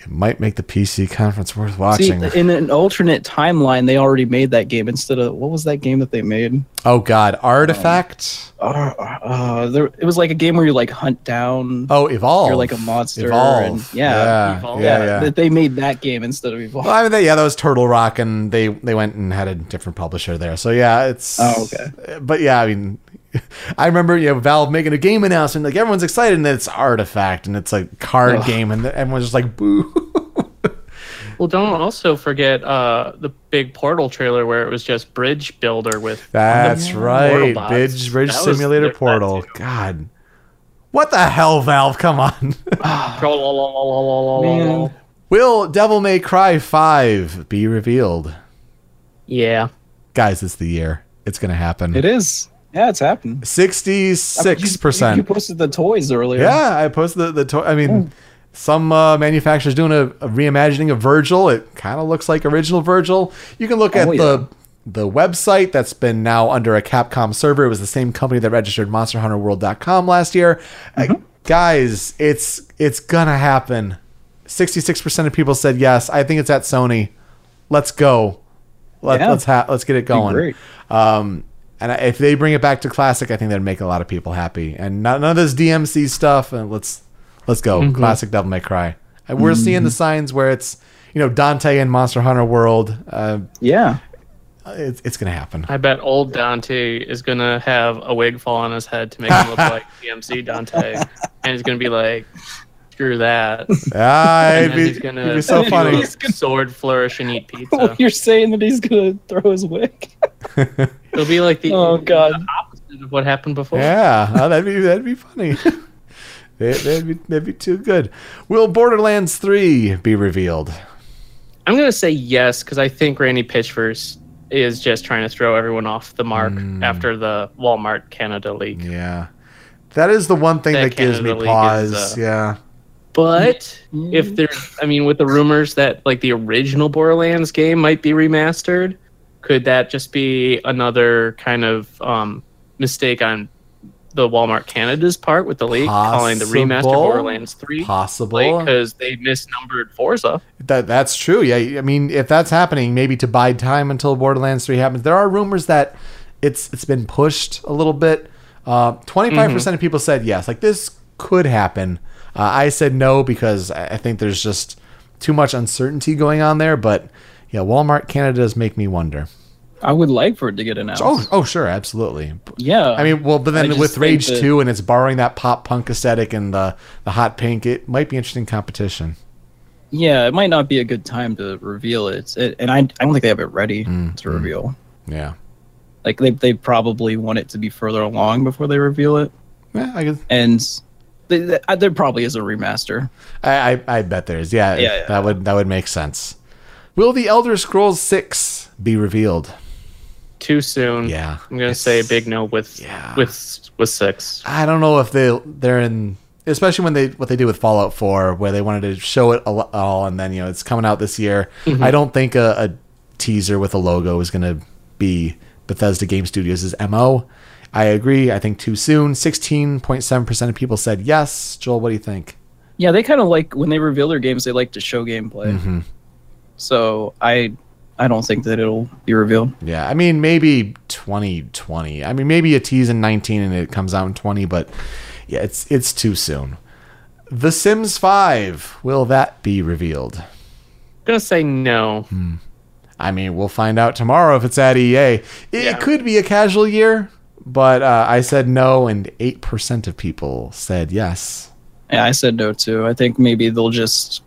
It might make the PC conference worth watching. See, watching. in an alternate timeline, they already made that game instead of what was that game that they made? oh God, Artifact. Uh, uh, there, it was like a game where you like hunt down. oh, Evolve. You're like a monster. Evolve. And, yeah, yeah, Evolve. yeah, yeah, yeah. That they made that game instead of Evolve. Well, I mean, they, yeah, that was Turtle Rock, and they they went and had a different publisher there. So yeah, it's. Oh, okay. But yeah, I mean, [laughs] I remember you know Valve making a game announcement, like everyone's excited, and then it's Artifact, and it's a card Ugh. game, and everyone's just like boo. Well, don't also forget uh, the big Portal trailer where it was just Bridge Builder with. That's right. Bridge, Bridge That Simulator Portal. God. What the hell, Valve? Come on. Will Devil May Cry 5 be revealed? Yeah. Guys, it's the year. It's going to happen. It is. Yeah, it's happened. 66%. You, you posted the toys earlier. Yeah, I posted the, the to- I mean, some uh, manufacturers doing a, a reimagining of Virgil. It kind of looks like original Virgil. You can look at Oh, the the website that's been now under a Capcom server. It was the same company that registered MonsterHunterWorld.com last year. Uh, guys, it's it's gonna happen. Sixty six percent of people said yes. I think it's at Sony. Let's go. Let, Yeah. Let's ha- let's get it going. great. Um, and if they bring it back to classic, I think that'd make a lot of people happy. And not, none of this DMC stuff. And let's let's go classic Devil May Cry. And we're seeing the signs where it's you know Dante and Monster Hunter World. Uh, Yeah. it's it's gonna happen. I bet old Dante is gonna have a wig fall on his head to make him look [laughs] like DMC Dante, and he's gonna be like, "Screw that." [laughs] Ah, And be, he's gonna be [laughs] so do funny. a sword flourish and eat pizza. [laughs] you're saying that he's gonna throw his wig? It'll be like the, Oh, God. the opposite of what happened before. Yeah, oh, that'd be that'd be funny. They- that'd be that'd be too good. Will Borderlands Three be revealed? I'm gonna say yes because I think Randy Pitchford is just trying to throw everyone off the mark Hmm. after the Walmart Canada leak. Yeah, that is the one thing that, That gives me League pause. is, uh, yeah, But mm-hmm. if there's, I mean, with the rumors that like the original Borderlands game might be remastered, could that just be another kind of um, mistake on the Walmart Canada's part with the leak, calling the remaster Borderlands Three? possible. because they misnumbered Forza. That that's true. Yeah, I mean, if that's happening, maybe to bide time until Borderlands Three happens. There are rumors that it's it's been pushed a little bit. Uh, Twenty five percent mm-hmm. of people said yes, like this could happen. Uh, I said no because I think there's just too much uncertainty going on there. But yeah, Walmart Canada does make me wonder. I would like for it to get announced. Oh, oh, sure, absolutely. yeah. I mean, well, but then with Rage that- Two and it's borrowing that pop punk aesthetic and the the hot pink, it might be interesting competition. yeah, it might not be a good time to reveal it, it and I, I don't think they have it ready Mm, to reveal. Yeah, Like they, they probably want it to be further along before they reveal it, yeah, I guess. and there probably is a remaster. I, I, I bet there is. Yeah, Yeah, yeah. that would that would make sense. Will the Elder Scrolls Six be revealed? Too soon. Yeah, I'm gonna it's- say a big no with Yeah. with with six. I don't know if they they're in, especially when they what they do with Fallout Four, where they wanted to show it all, all and then you know it's coming out this year. Mm-hmm. I don't think a, a teaser with a logo is going to be Bethesda Game Studios' mo. I agree. I think too soon. Sixteen point seven percent of people said yes. Joel, what do you think? Yeah, they kind of like when they reveal their games, they like to show gameplay. Mm-hmm. So I, I don't think that it'll be revealed. Yeah, I mean maybe 2020. I mean maybe a tease in 19 and it comes out in 20, but yeah, it's it's too soon. The Sims 5, will that be revealed? I'm gonna say no. I mean, we'll find out tomorrow if it's at EA. It, it Yeah. could be a casual year, but uh, I said no, and 8% of people said yes. Yeah, I said no too. I think maybe they'll just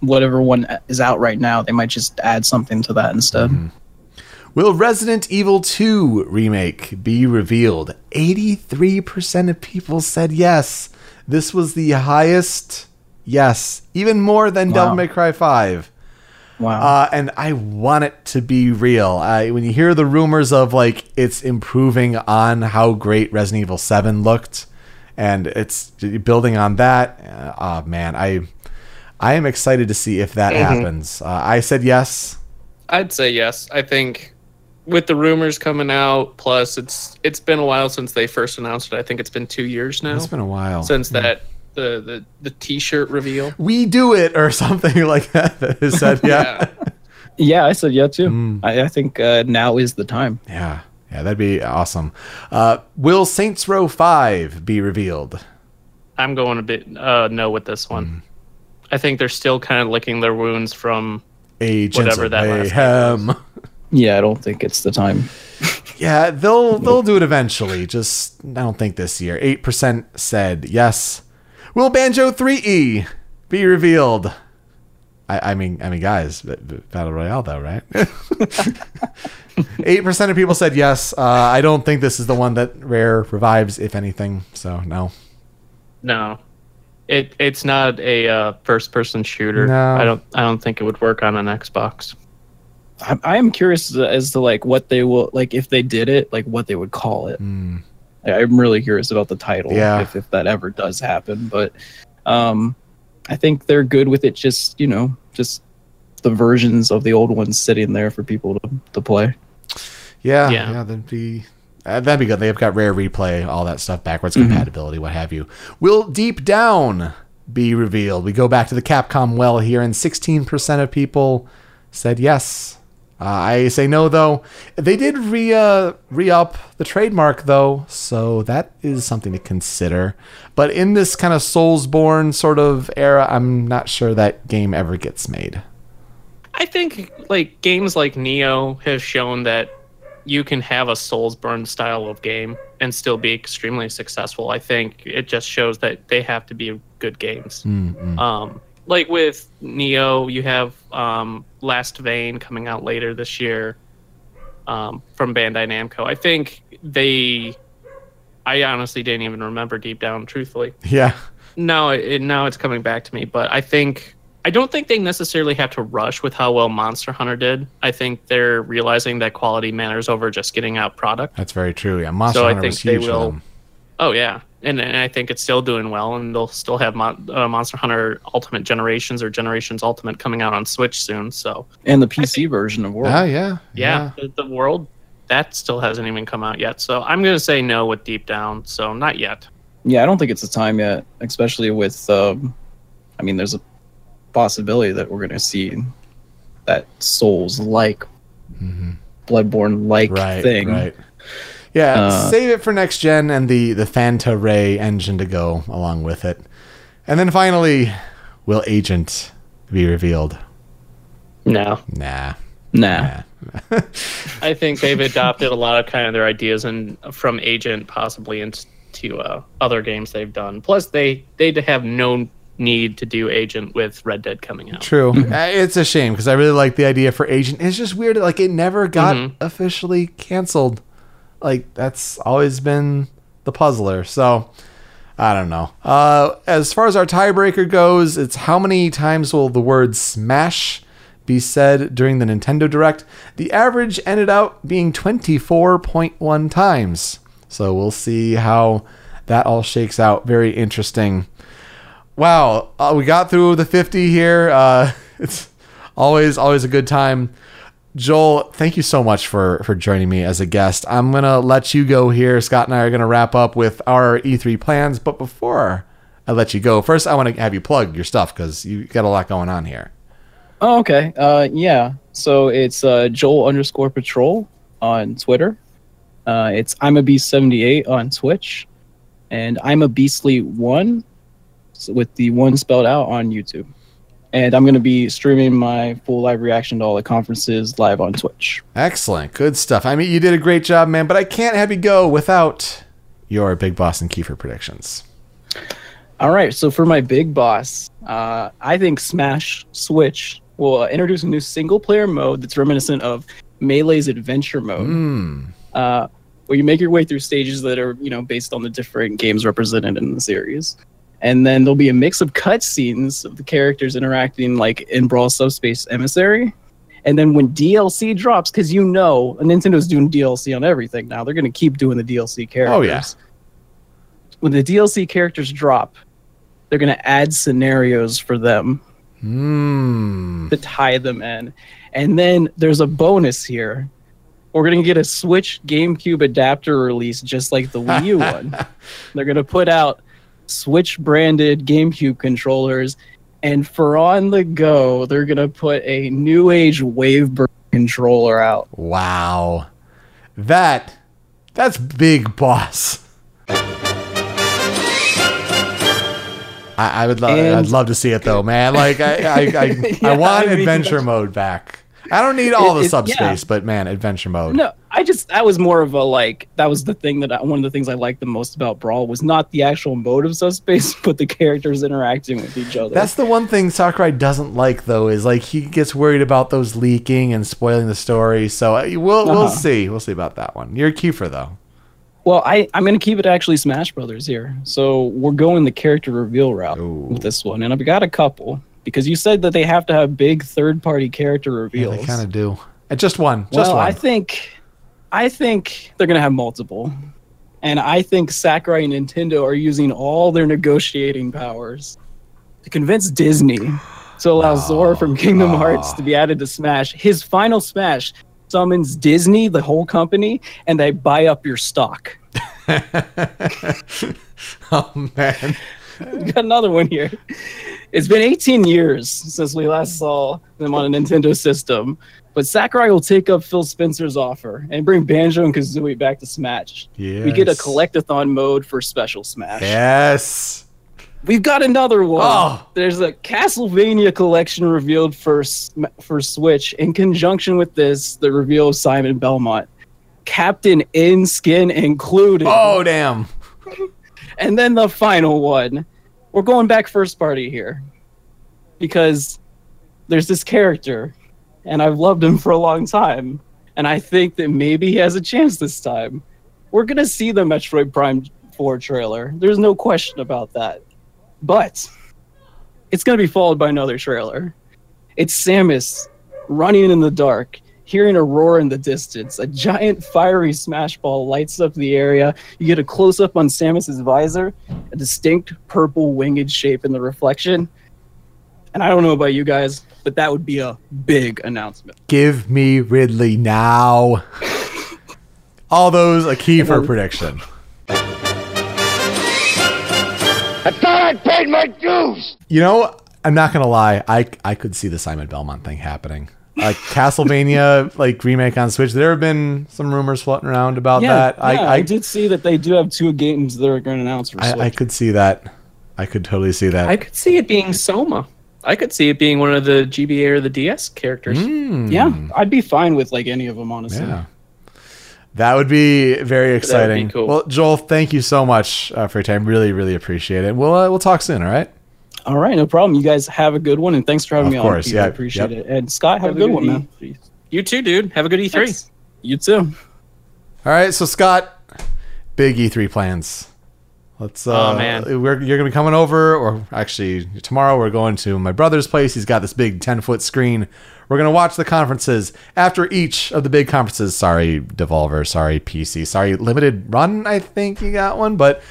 whatever one is out right now, they might just add something to that instead. Will Resident Evil 2 remake be revealed? 83% of people said yes. This was the highest yes, even more than Devil May Cry 5. Wow. Uh, and I want it to be real. I, when you hear the rumors of like it's improving on how great Resident Evil 7 looked, and it's building on that, uh, oh man, I I am excited to see if that happens. Uh, I said yes. I'd say yes. I think with the rumors coming out, plus it's it's been a while since they first announced it. I think it's been two years now It's been a while since that the the the T-shirt reveal. we do it or [laughs] something like that. that is said, [laughs] yeah. yeah, I said yeah too. Mm. I, I think uh, now is the time. yeah. Yeah, that'd be awesome. Uh, will Saints Row 5 be revealed? I'm going a bit uh, no with this one. I think they're still kind of licking their wounds from Agents Whatever of that last game Mayhem. [laughs] Yeah, I don't think it's the time. Yeah, they'll they'll do it eventually. Just I don't think this year. Eight percent said yes. Will Banjo-Threeie be revealed? I, I mean, I mean, guys, b- b- battle royale though, right? [laughs] Eight percent of people said yes. Uh, I don't think this is the one that Rare revives, if anything. So no. No, it it's not a uh, first person shooter. No. I don't I don't think it would work on an Xbox. I, I am curious as to like what they will like if they did it, like what they would call it. I- I'm really curious about the title. Yeah. If, if that ever does happen, but um, I think they're good with it. Just you know, just the versions of the old ones sitting there for people to, to play. Yeah, Yeah. yeah, that'd be uh, that'd be good. They've got rare replay, all that stuff, backwards Mm-hmm. compatibility, what have you. Will Deep Down be revealed? We go back to the Capcom well here, and 16% of people said yes. Uh, I say no though. They did re uh, re up the trademark though, so that is something to consider. But in this kind of Soulsborne sort of era, I'm not sure that game ever gets made. I think like games like Nioh have shown that you can have a Soulsborne style of game and still be extremely successful. I think it just shows that they have to be good games. Um, like with Nioh, you have um, Last Vein coming out later this year um, from Bandai Namco. I think they. I honestly didn't even remember deep down, truthfully Yeah, now it, now it's coming back to me but i think i don't think they necessarily have to rush with how well monster hunter did i think they're realizing that quality matters over just getting out product that's very true. Yeah, Monster So I Hunter was think they huge for will- oh yeah and, and i think it's still doing well and they'll still have Mon- uh, monster hunter ultimate generations or generations ultimate coming out on switch soon so And the PC version of World. Ah, yeah, yeah, The, the world that still hasn't even come out yet so i'm going to say no with deep down so not yet Yeah, I don't think it's the time yet, especially with. Um, I mean, there's a possibility that we're going to see that Souls like, Bloodborne like Mm-hmm. right, thing. Right. Yeah, Uh, save it for next gen and the the Panta Rhei engine to go along with it. And then finally, will Agent be revealed? no Nah. Nah. Nah. [laughs] I think they've adopted a lot of kind of their ideas and from Agent possibly into uh, other games they've done. Plus, they they have no need to do Agent with Red Dead coming out. True. Uh, it's a shame because I really like the idea for Agent. It's just weird. Like it never got Mhm. officially canceled. Like that's always been the puzzler. So I don't know. Uh, as far as our tiebreaker goes, it's how many times will the word smash be said during the Nintendo Direct? The average ended out being 24.1 times. So we'll see how that all shakes out. Very interesting. Wow, uh, we got through the 50 here. Uh, [laughs] it's always always a good time. Joel, thank you so much for for joining me as a guest. I'm gonna let you go here. Scott and I are gonna wrap up with our E3 plans, but before I let you go, first I want to have you plug your stuff because you got a lot going on here. Oh, okay. Uh, yeah. So it's uh, Joel underscore Patrol on Twitter. Uh, it's I'm a Beast 78 on Twitch, and I'm a Beastly One, with the one spelled out on YouTube. And I'm gonna be streaming my full live reaction to all the conferences live on Twitch. Excellent, good stuff. I mean, you did a great job, man. But I can't have you go without your Big Boss and Kiefer predictions. All right, so for my big boss, uh, I think Smash Switch will uh, introduce a new single player mode that's reminiscent of Melee's adventure mode, Hmm. uh, where you make your way through stages that are, you know, based on the different games represented in the series. And then there'll be a mix of cutscenes of the characters interacting like in Brawl Subspace Emissary. And then when DLC drops, because you know Nintendo's doing DLC on everything now, they're going to keep doing the DLC characters. Oh, yeah. When the DLC characters drop, they're going to add scenarios for them Hmm. to tie them in. And then there's a bonus here. We're going to get a Switch GameCube adapter release just like the Wii U one. [laughs] They're going to put out Switch branded GameCube controllers. And for on the go, they're to put a new age wave controller out. Wow. That that's big boss. I, I would love I'd love to see it though, man. Like I I, I, [laughs] Yeah, want I mean, adventure mode back. I don't need all It- the it- yeah. subspace, but man, adventure mode. No, I just that was more of a like that was the thing that I, one of the things I liked the most about Brawl was not the actual mode of subspace, [laughs] but the characters interacting with each other. That's the one thing Sakurai doesn't like, though, is like he gets worried about those leaking and spoiling the story. So uh, we'll we'll Uh-huh. see. We'll see about that one. You're Kiefer though. well, I I'm gonna keep it actually Smash Brothers here. So we're going the character reveal route Ooh. with this one, and I've got a couple because you said that they have to have big third party character reveals. Yeah, they kind of do. Uh, Just one. Just well, one. I think, I think they're gonna have multiple, and I think Sakurai and Nintendo are using all their negotiating powers to convince Disney to allow Sora from Kingdom Hearts to be added to Smash. His final Smash summons Disney, the whole company, and they buy up your stock. [laughs] oh man. We [laughs] got another one here. It's been 18 years since we last saw them on a Nintendo system, but Sakurai will take up Phil Spencer's offer and bring Banjo and Kazooie back to Smash. We get a Yes. collectathon mode for Special Smash. Yes. We've got another one. Oh. There's a Castlevania collection revealed for for Switch. In conjunction with this, the reveal of Simon Belmont, Captain in skin included. Oh damn. [laughs] And then the final one. We're going back first party here. Because there's this character, and I've loved him for a long time. And I think that maybe he has a chance this time. We're going to see the Metroid Prime 4 trailer. There's no question about that. But it's going to be followed by another trailer. It's Samus running in the dark, hearing a roar in the distance. A giant fiery smash ball lights up the area. You get a close up on Samus's visor, a distinct purple winged shape in the reflection. And I don't know about you guys, but that would be a big announcement. Give me Ridley now. [laughs] All those a Kiefer prediction. I thought I paid my dues! You know, I'm not gonna lie. I I could see the Simon Belmont thing happening. Like Castlevania, like remake on Switch. There have been some rumors floating around about that. yeah, I, I, I, did see that they do have two games that are going to announce for Switch. I, I could see that. I could totally see that. I could see it being Soma. I could see it being one of the GBA or the DS characters. Mm, yeah, I'd be fine with like any of them, honestly. yeah. That would be very exciting. cool. Well, Joel, thank you so much uh, for your time. Really, really appreciate it. We'll uh, we'll talk soon. All right. All right, no problem. You guys have a good one, and thanks for having Of me course, on. yeah, I appreciate yep. it. And Scott, have, a good one, man. E- You too, dude. Have a good E E3. Thanks. You too. All right. So Scott, big E3 plans. Let's. Uh, Oh, man. we're, you're gonna be coming over, or actually tomorrow we're going to my brother's place. He's got this big 10 foot screen. We're gonna watch the conferences after each of the big conferences. Sorry, Devolver. Sorry, PC. Sorry, Limited Run. I think you got one, but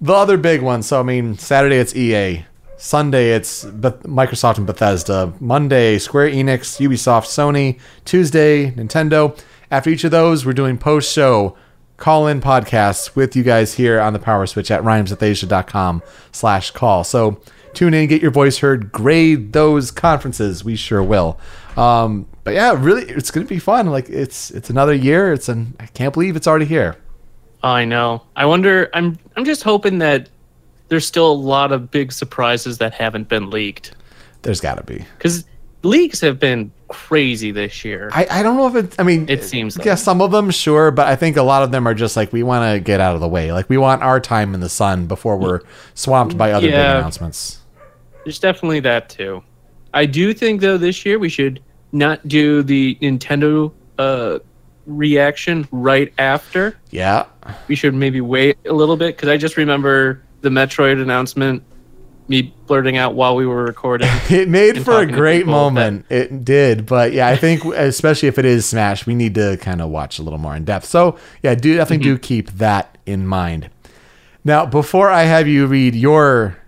the other big one. So I mean, Saturday it's EA. Sunday it's Beth- Microsoft and Bethesda. Monday Square Enix, Ubisoft, Sony. Tuesday Nintendo. After each of those, we're doing post show call in podcasts with you guys here on the PowerSwitch at rhymeswithasia.com slash call. So tune in, get your voice heard, grade those conferences. We sure will. Um, but yeah, really, it's gonna be fun. Like it's it's another year. It's an I can't believe it's already here. I know. I wonder. I'm. I'm just hoping that there's still a lot of big surprises that haven't been leaked There's got to be. because leaks have been crazy this year. I, I don't know if it. I mean, It seems Like yeah, some of them sure, but I think a lot of them are just like we want to get out of the way. Like we want our time in the sun before we're swamped by other big announcements. There's definitely that too. I do think though this year we should not do the Nintendo uh, reaction right after. Yeah, We should maybe wait a little bit because I just remember the Metroid announcement, me blurting out while we were recording. [laughs] it made for a great moment. It did, but yeah, I think [laughs] especially if it is Smash, we need to kind of watch a little more in depth. So yeah, do definitely do mm-hmm. keep that in mind. Now, before I have you read your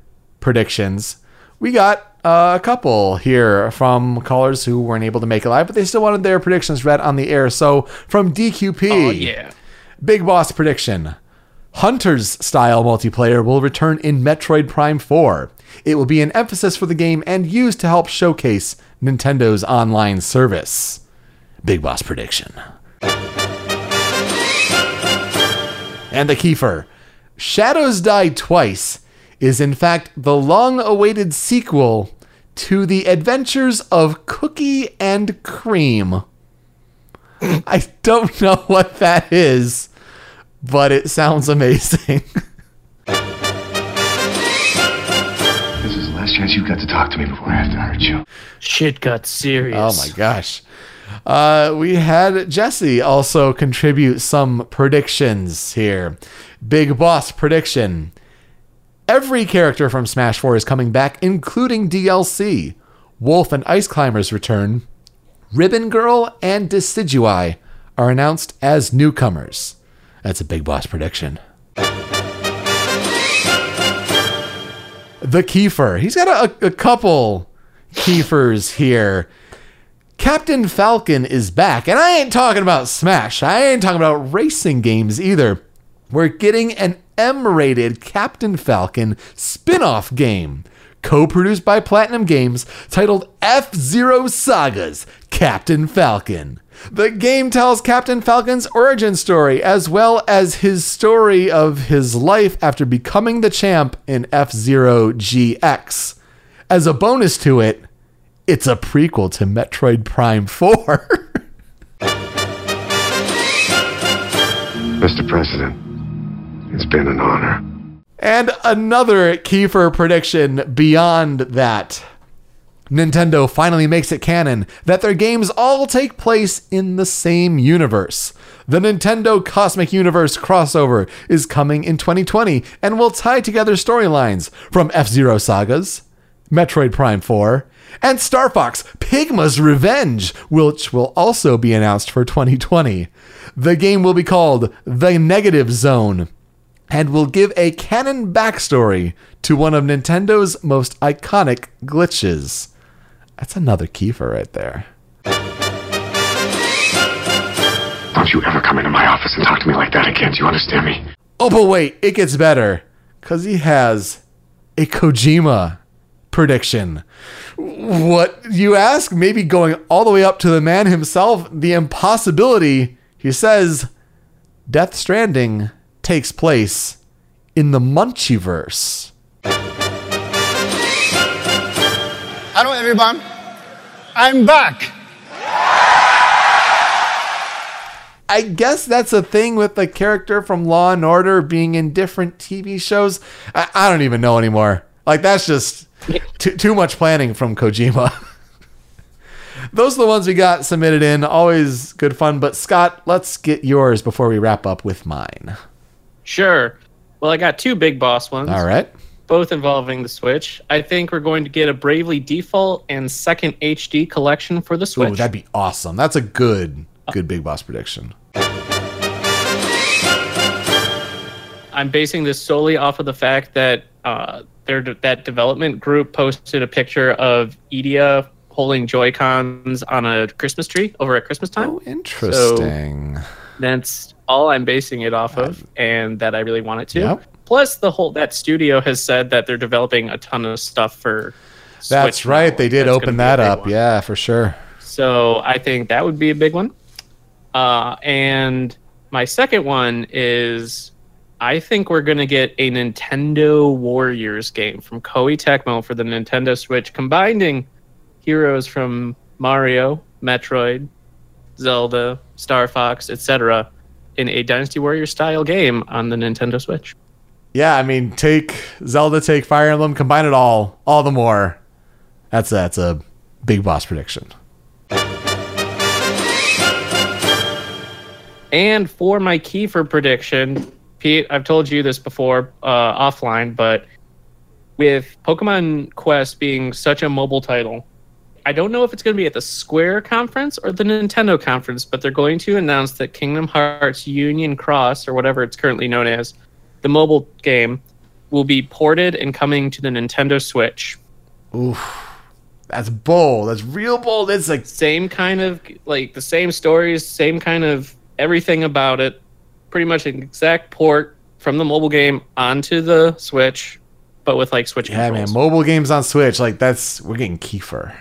predictions, we got a couple here from callers who weren't able to make it live, but they still wanted their predictions read on the air. So from DQP, oh yeah. Big Boss prediction. Hunter's style multiplayer will return in Metroid Prime 4. It will be an emphasis for the game and used to help showcase Nintendo's online service. Big Boss prediction. And the Kiefer. Shadows Die Twice is in fact the long awaited sequel to the adventures of Cookie and Cream. I don't [laughs] know what that is, but it sounds amazing. [laughs] This is the last chance you've got to talk to me before I have to hurt you. Shit got serious. Oh my gosh. Uh, we had Jesse also contribute some predictions here. Big Boss prediction. Every character from Smash 4 is coming back, including DLC. Wolf and Ice Climbers return. Ribbon Girl and Decidueye are announced as newcomers. That's a Big Boss prediction. The Kiefer. He's got a, a couple Kiefers here. Captain Falcon is back, and I ain't talking about Smash. I ain't talking about racing games either. We're getting an M rated Captain Falcon spin off game, co produced by Platinum Games, titled F Zero Sagas Captain Falcon. The game tells Captain Falcon's origin story as well as his story of his life after becoming the champ in F Zero GX. As a bonus to it, it's a prequel to Metroid Prime 4. [laughs] Mr. President, it's been an honor. and another Kiefer prediction beyond that. Nintendo finally makes it canon that their games all take place in the same universe. The Nintendo Cosmic Universe crossover is coming in 2020 and will tie together storylines from F Zero sagas, Metroid Prime 4, and Star Fox Pigma's Revenge, which will also be announced for 2020. The game will be called The Negative Zone and will give a canon backstory to one of Nintendo's most iconic glitches. That's another Kiefer right there. Don't you ever come into my office and talk to me like that again. Do you understand me? Oh, but wait, it gets better because he has a Kojima prediction. What you ask? Maybe going all the way up to the man himself, the impossibility. He says Death Stranding takes place in the Munchiverse. Everyone. I'm back. I guess that's a thing with the character from Law and Order being in different TV shows. I, I don't even know anymore. Like that's just too, too much planning from Kojima. [laughs] Those are the ones we got submitted in. Always good fun. But Scott, let's get yours before we wrap up with mine. Sure. Well, I got two big boss ones. All right. Both involving the Switch. I think we're going to get a Bravely Default and second HD collection for the Switch. Ooh, that'd be awesome. That's a good, good big boss prediction. I'm basing this solely off of the fact that uh, their that development group posted a picture of Edea holding Joy Cons on a Christmas tree over at Christmas time. Oh, interesting. That's all I'm basing it off of, and that I really want it to. Yep. Plus, the whole that studio has said that they're developing a ton of stuff for. That's Switch right. now. They did That's open that be a big up. one. Yeah, for sure. So I think that would be a big one. Uh, and my second one is I think we're going to get a Nintendo Warriors game from Koei Tecmo for the Nintendo Switch, combining heroes from Mario, Metroid, Zelda, Star Fox, etc., in a Dynasty Warriors style game on the Nintendo Switch. Yeah, I mean, take Zelda, take Fire Emblem, combine it all, all the more. That's a, that's a big boss prediction. And for my Kiefer prediction, Pete, I've told you this before uh, offline, but with Pokemon Quest being such a mobile title, I don't know if it's going to be at the Square conference or the Nintendo conference, but they're going to announce that Kingdom Hearts Union Cross, or whatever it's currently known as, the mobile game, will be ported and coming to the Nintendo Switch. Oof. That's bold. That's real bold. It's like Same kind of, like, the same stories, same kind of everything about it. Pretty much an exact port from the mobile game onto the Switch, but with, like, Switch yeah, controls. man. Mobile games on Switch, like that's we're getting Kiefer.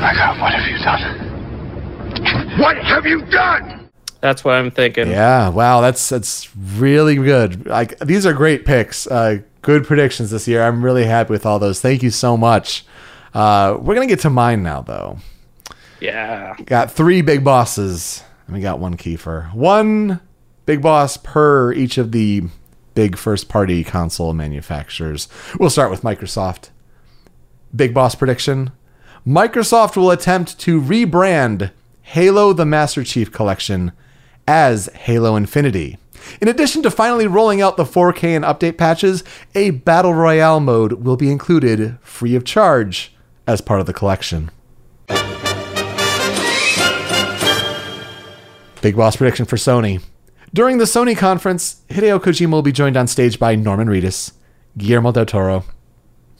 My God, what have you done? What have you done? That's what I'm thinking. Yeah, wow, that's that's really good. Like these are great picks. Uh, good predictions this year. I'm really happy with all those. Thank you so much. Uh, we're gonna get to mine now, though. Yeah. Got three big bosses, and we got one Kiefer. One big boss per each of the big first-party console manufacturers. We'll start with Microsoft. Big boss prediction: Microsoft will attempt to rebrand Halo: The Master Chief Collection as Halo Infinity. In addition to finally rolling out the 4K and update patches, a Battle Royale mode will be included free of charge as part of the collection. Big boss prediction for Sony. During the Sony conference, Hideo Kojima will be joined on stage by Norman Reedus, Guillermo del Toro,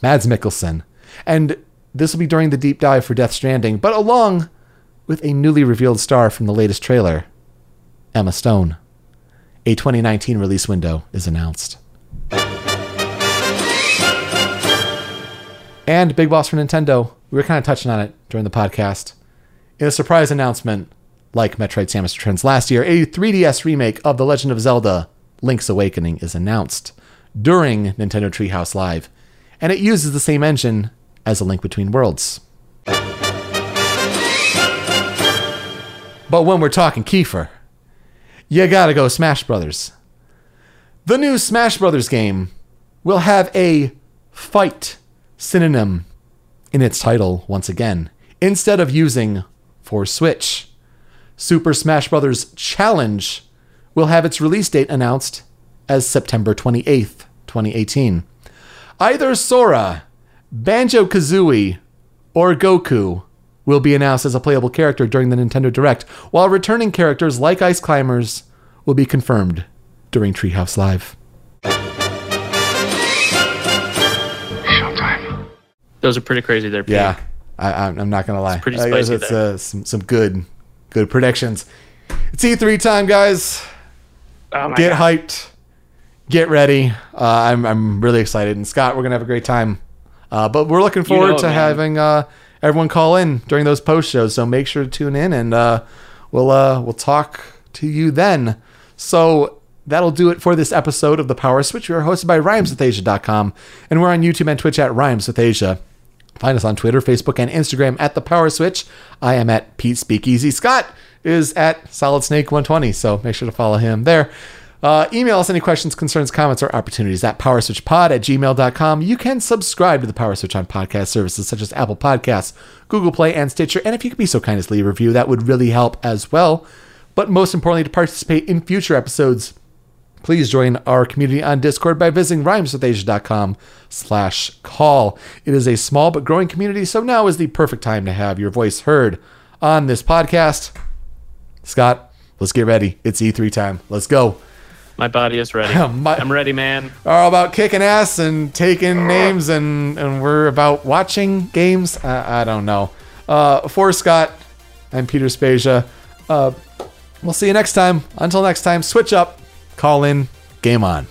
Mads Mikkelsen, and this will be during the deep dive for Death Stranding, but along with a newly revealed star from the latest trailer, Emma Stone. A 2019 release window is announced. And Big Boss for Nintendo. We were kind of touching on it during the podcast. In a surprise announcement, like Metroid Samus Returns last year, a 3DS remake of The Legend of Zelda Link's Awakening is announced during Nintendo Treehouse Live, and it uses the same engine as A Link Between Worlds. But when we're talking Kiefer, you gotta go Smash Brothers. The new Smash Brothers game will have a fight synonym in its title once again, instead of using for Switch. Super Smash Bros. Challenge will have its release date announced as September 28th, 2018. Either Sora, Banjo Kazooie, or Goku will be announced as a playable character during the Nintendo Direct, while returning characters like Ice Climbers will be confirmed during Treehouse Live. Showtime. Those are pretty crazy there. Pete. Yeah, I, I'm I'm not gonna lie. pretty I guess spicy it's uh, some some good good predictions. It's E3 time, guys. Oh my Get God. hyped. Get ready. Uh, I'm I'm really excited, and Scott, we're gonna have a great time. Uh, but we're looking forward know to man. having uh, everyone call in during those post shows. So make sure to tune in, and uh, we'll uh, we'll talk to you then. So that'll do it for this episode of the PowerSwitch. We are hosted by RhymesWithAsia.com, and we're on YouTube and Twitch at Rhymes with Asia. Find us on Twitter, Facebook, and Instagram at the PowerSwitch. I am at Pete Speakeasy. Scott is at Solid Snake 120, so make sure to follow him there. Uh, email us any questions, concerns, comments, or opportunities at powerswitchpod at gmail.com. You can subscribe to the PowerSwitch on podcast services such as Apple Podcasts, Google Play, and Stitcher. And if you could be so kind as to leave a review, that would really help as well. But most importantly, to participate in future episodes, please join our community on Discord by visiting rhymeswithasia.com slash call. It is a small but growing community, so now is the perfect time to have your voice heard on this podcast. Scott, let's get ready. It's E3 time. Let's go. My body is ready. [laughs] My- I'm ready, man. Are all about kicking ass and taking names, and, and we're about watching games. I, I don't know. Uh, for Scott, I'm Peter Spasia. Uh, we'll see you next time. Until next time, switch up, call in, game on.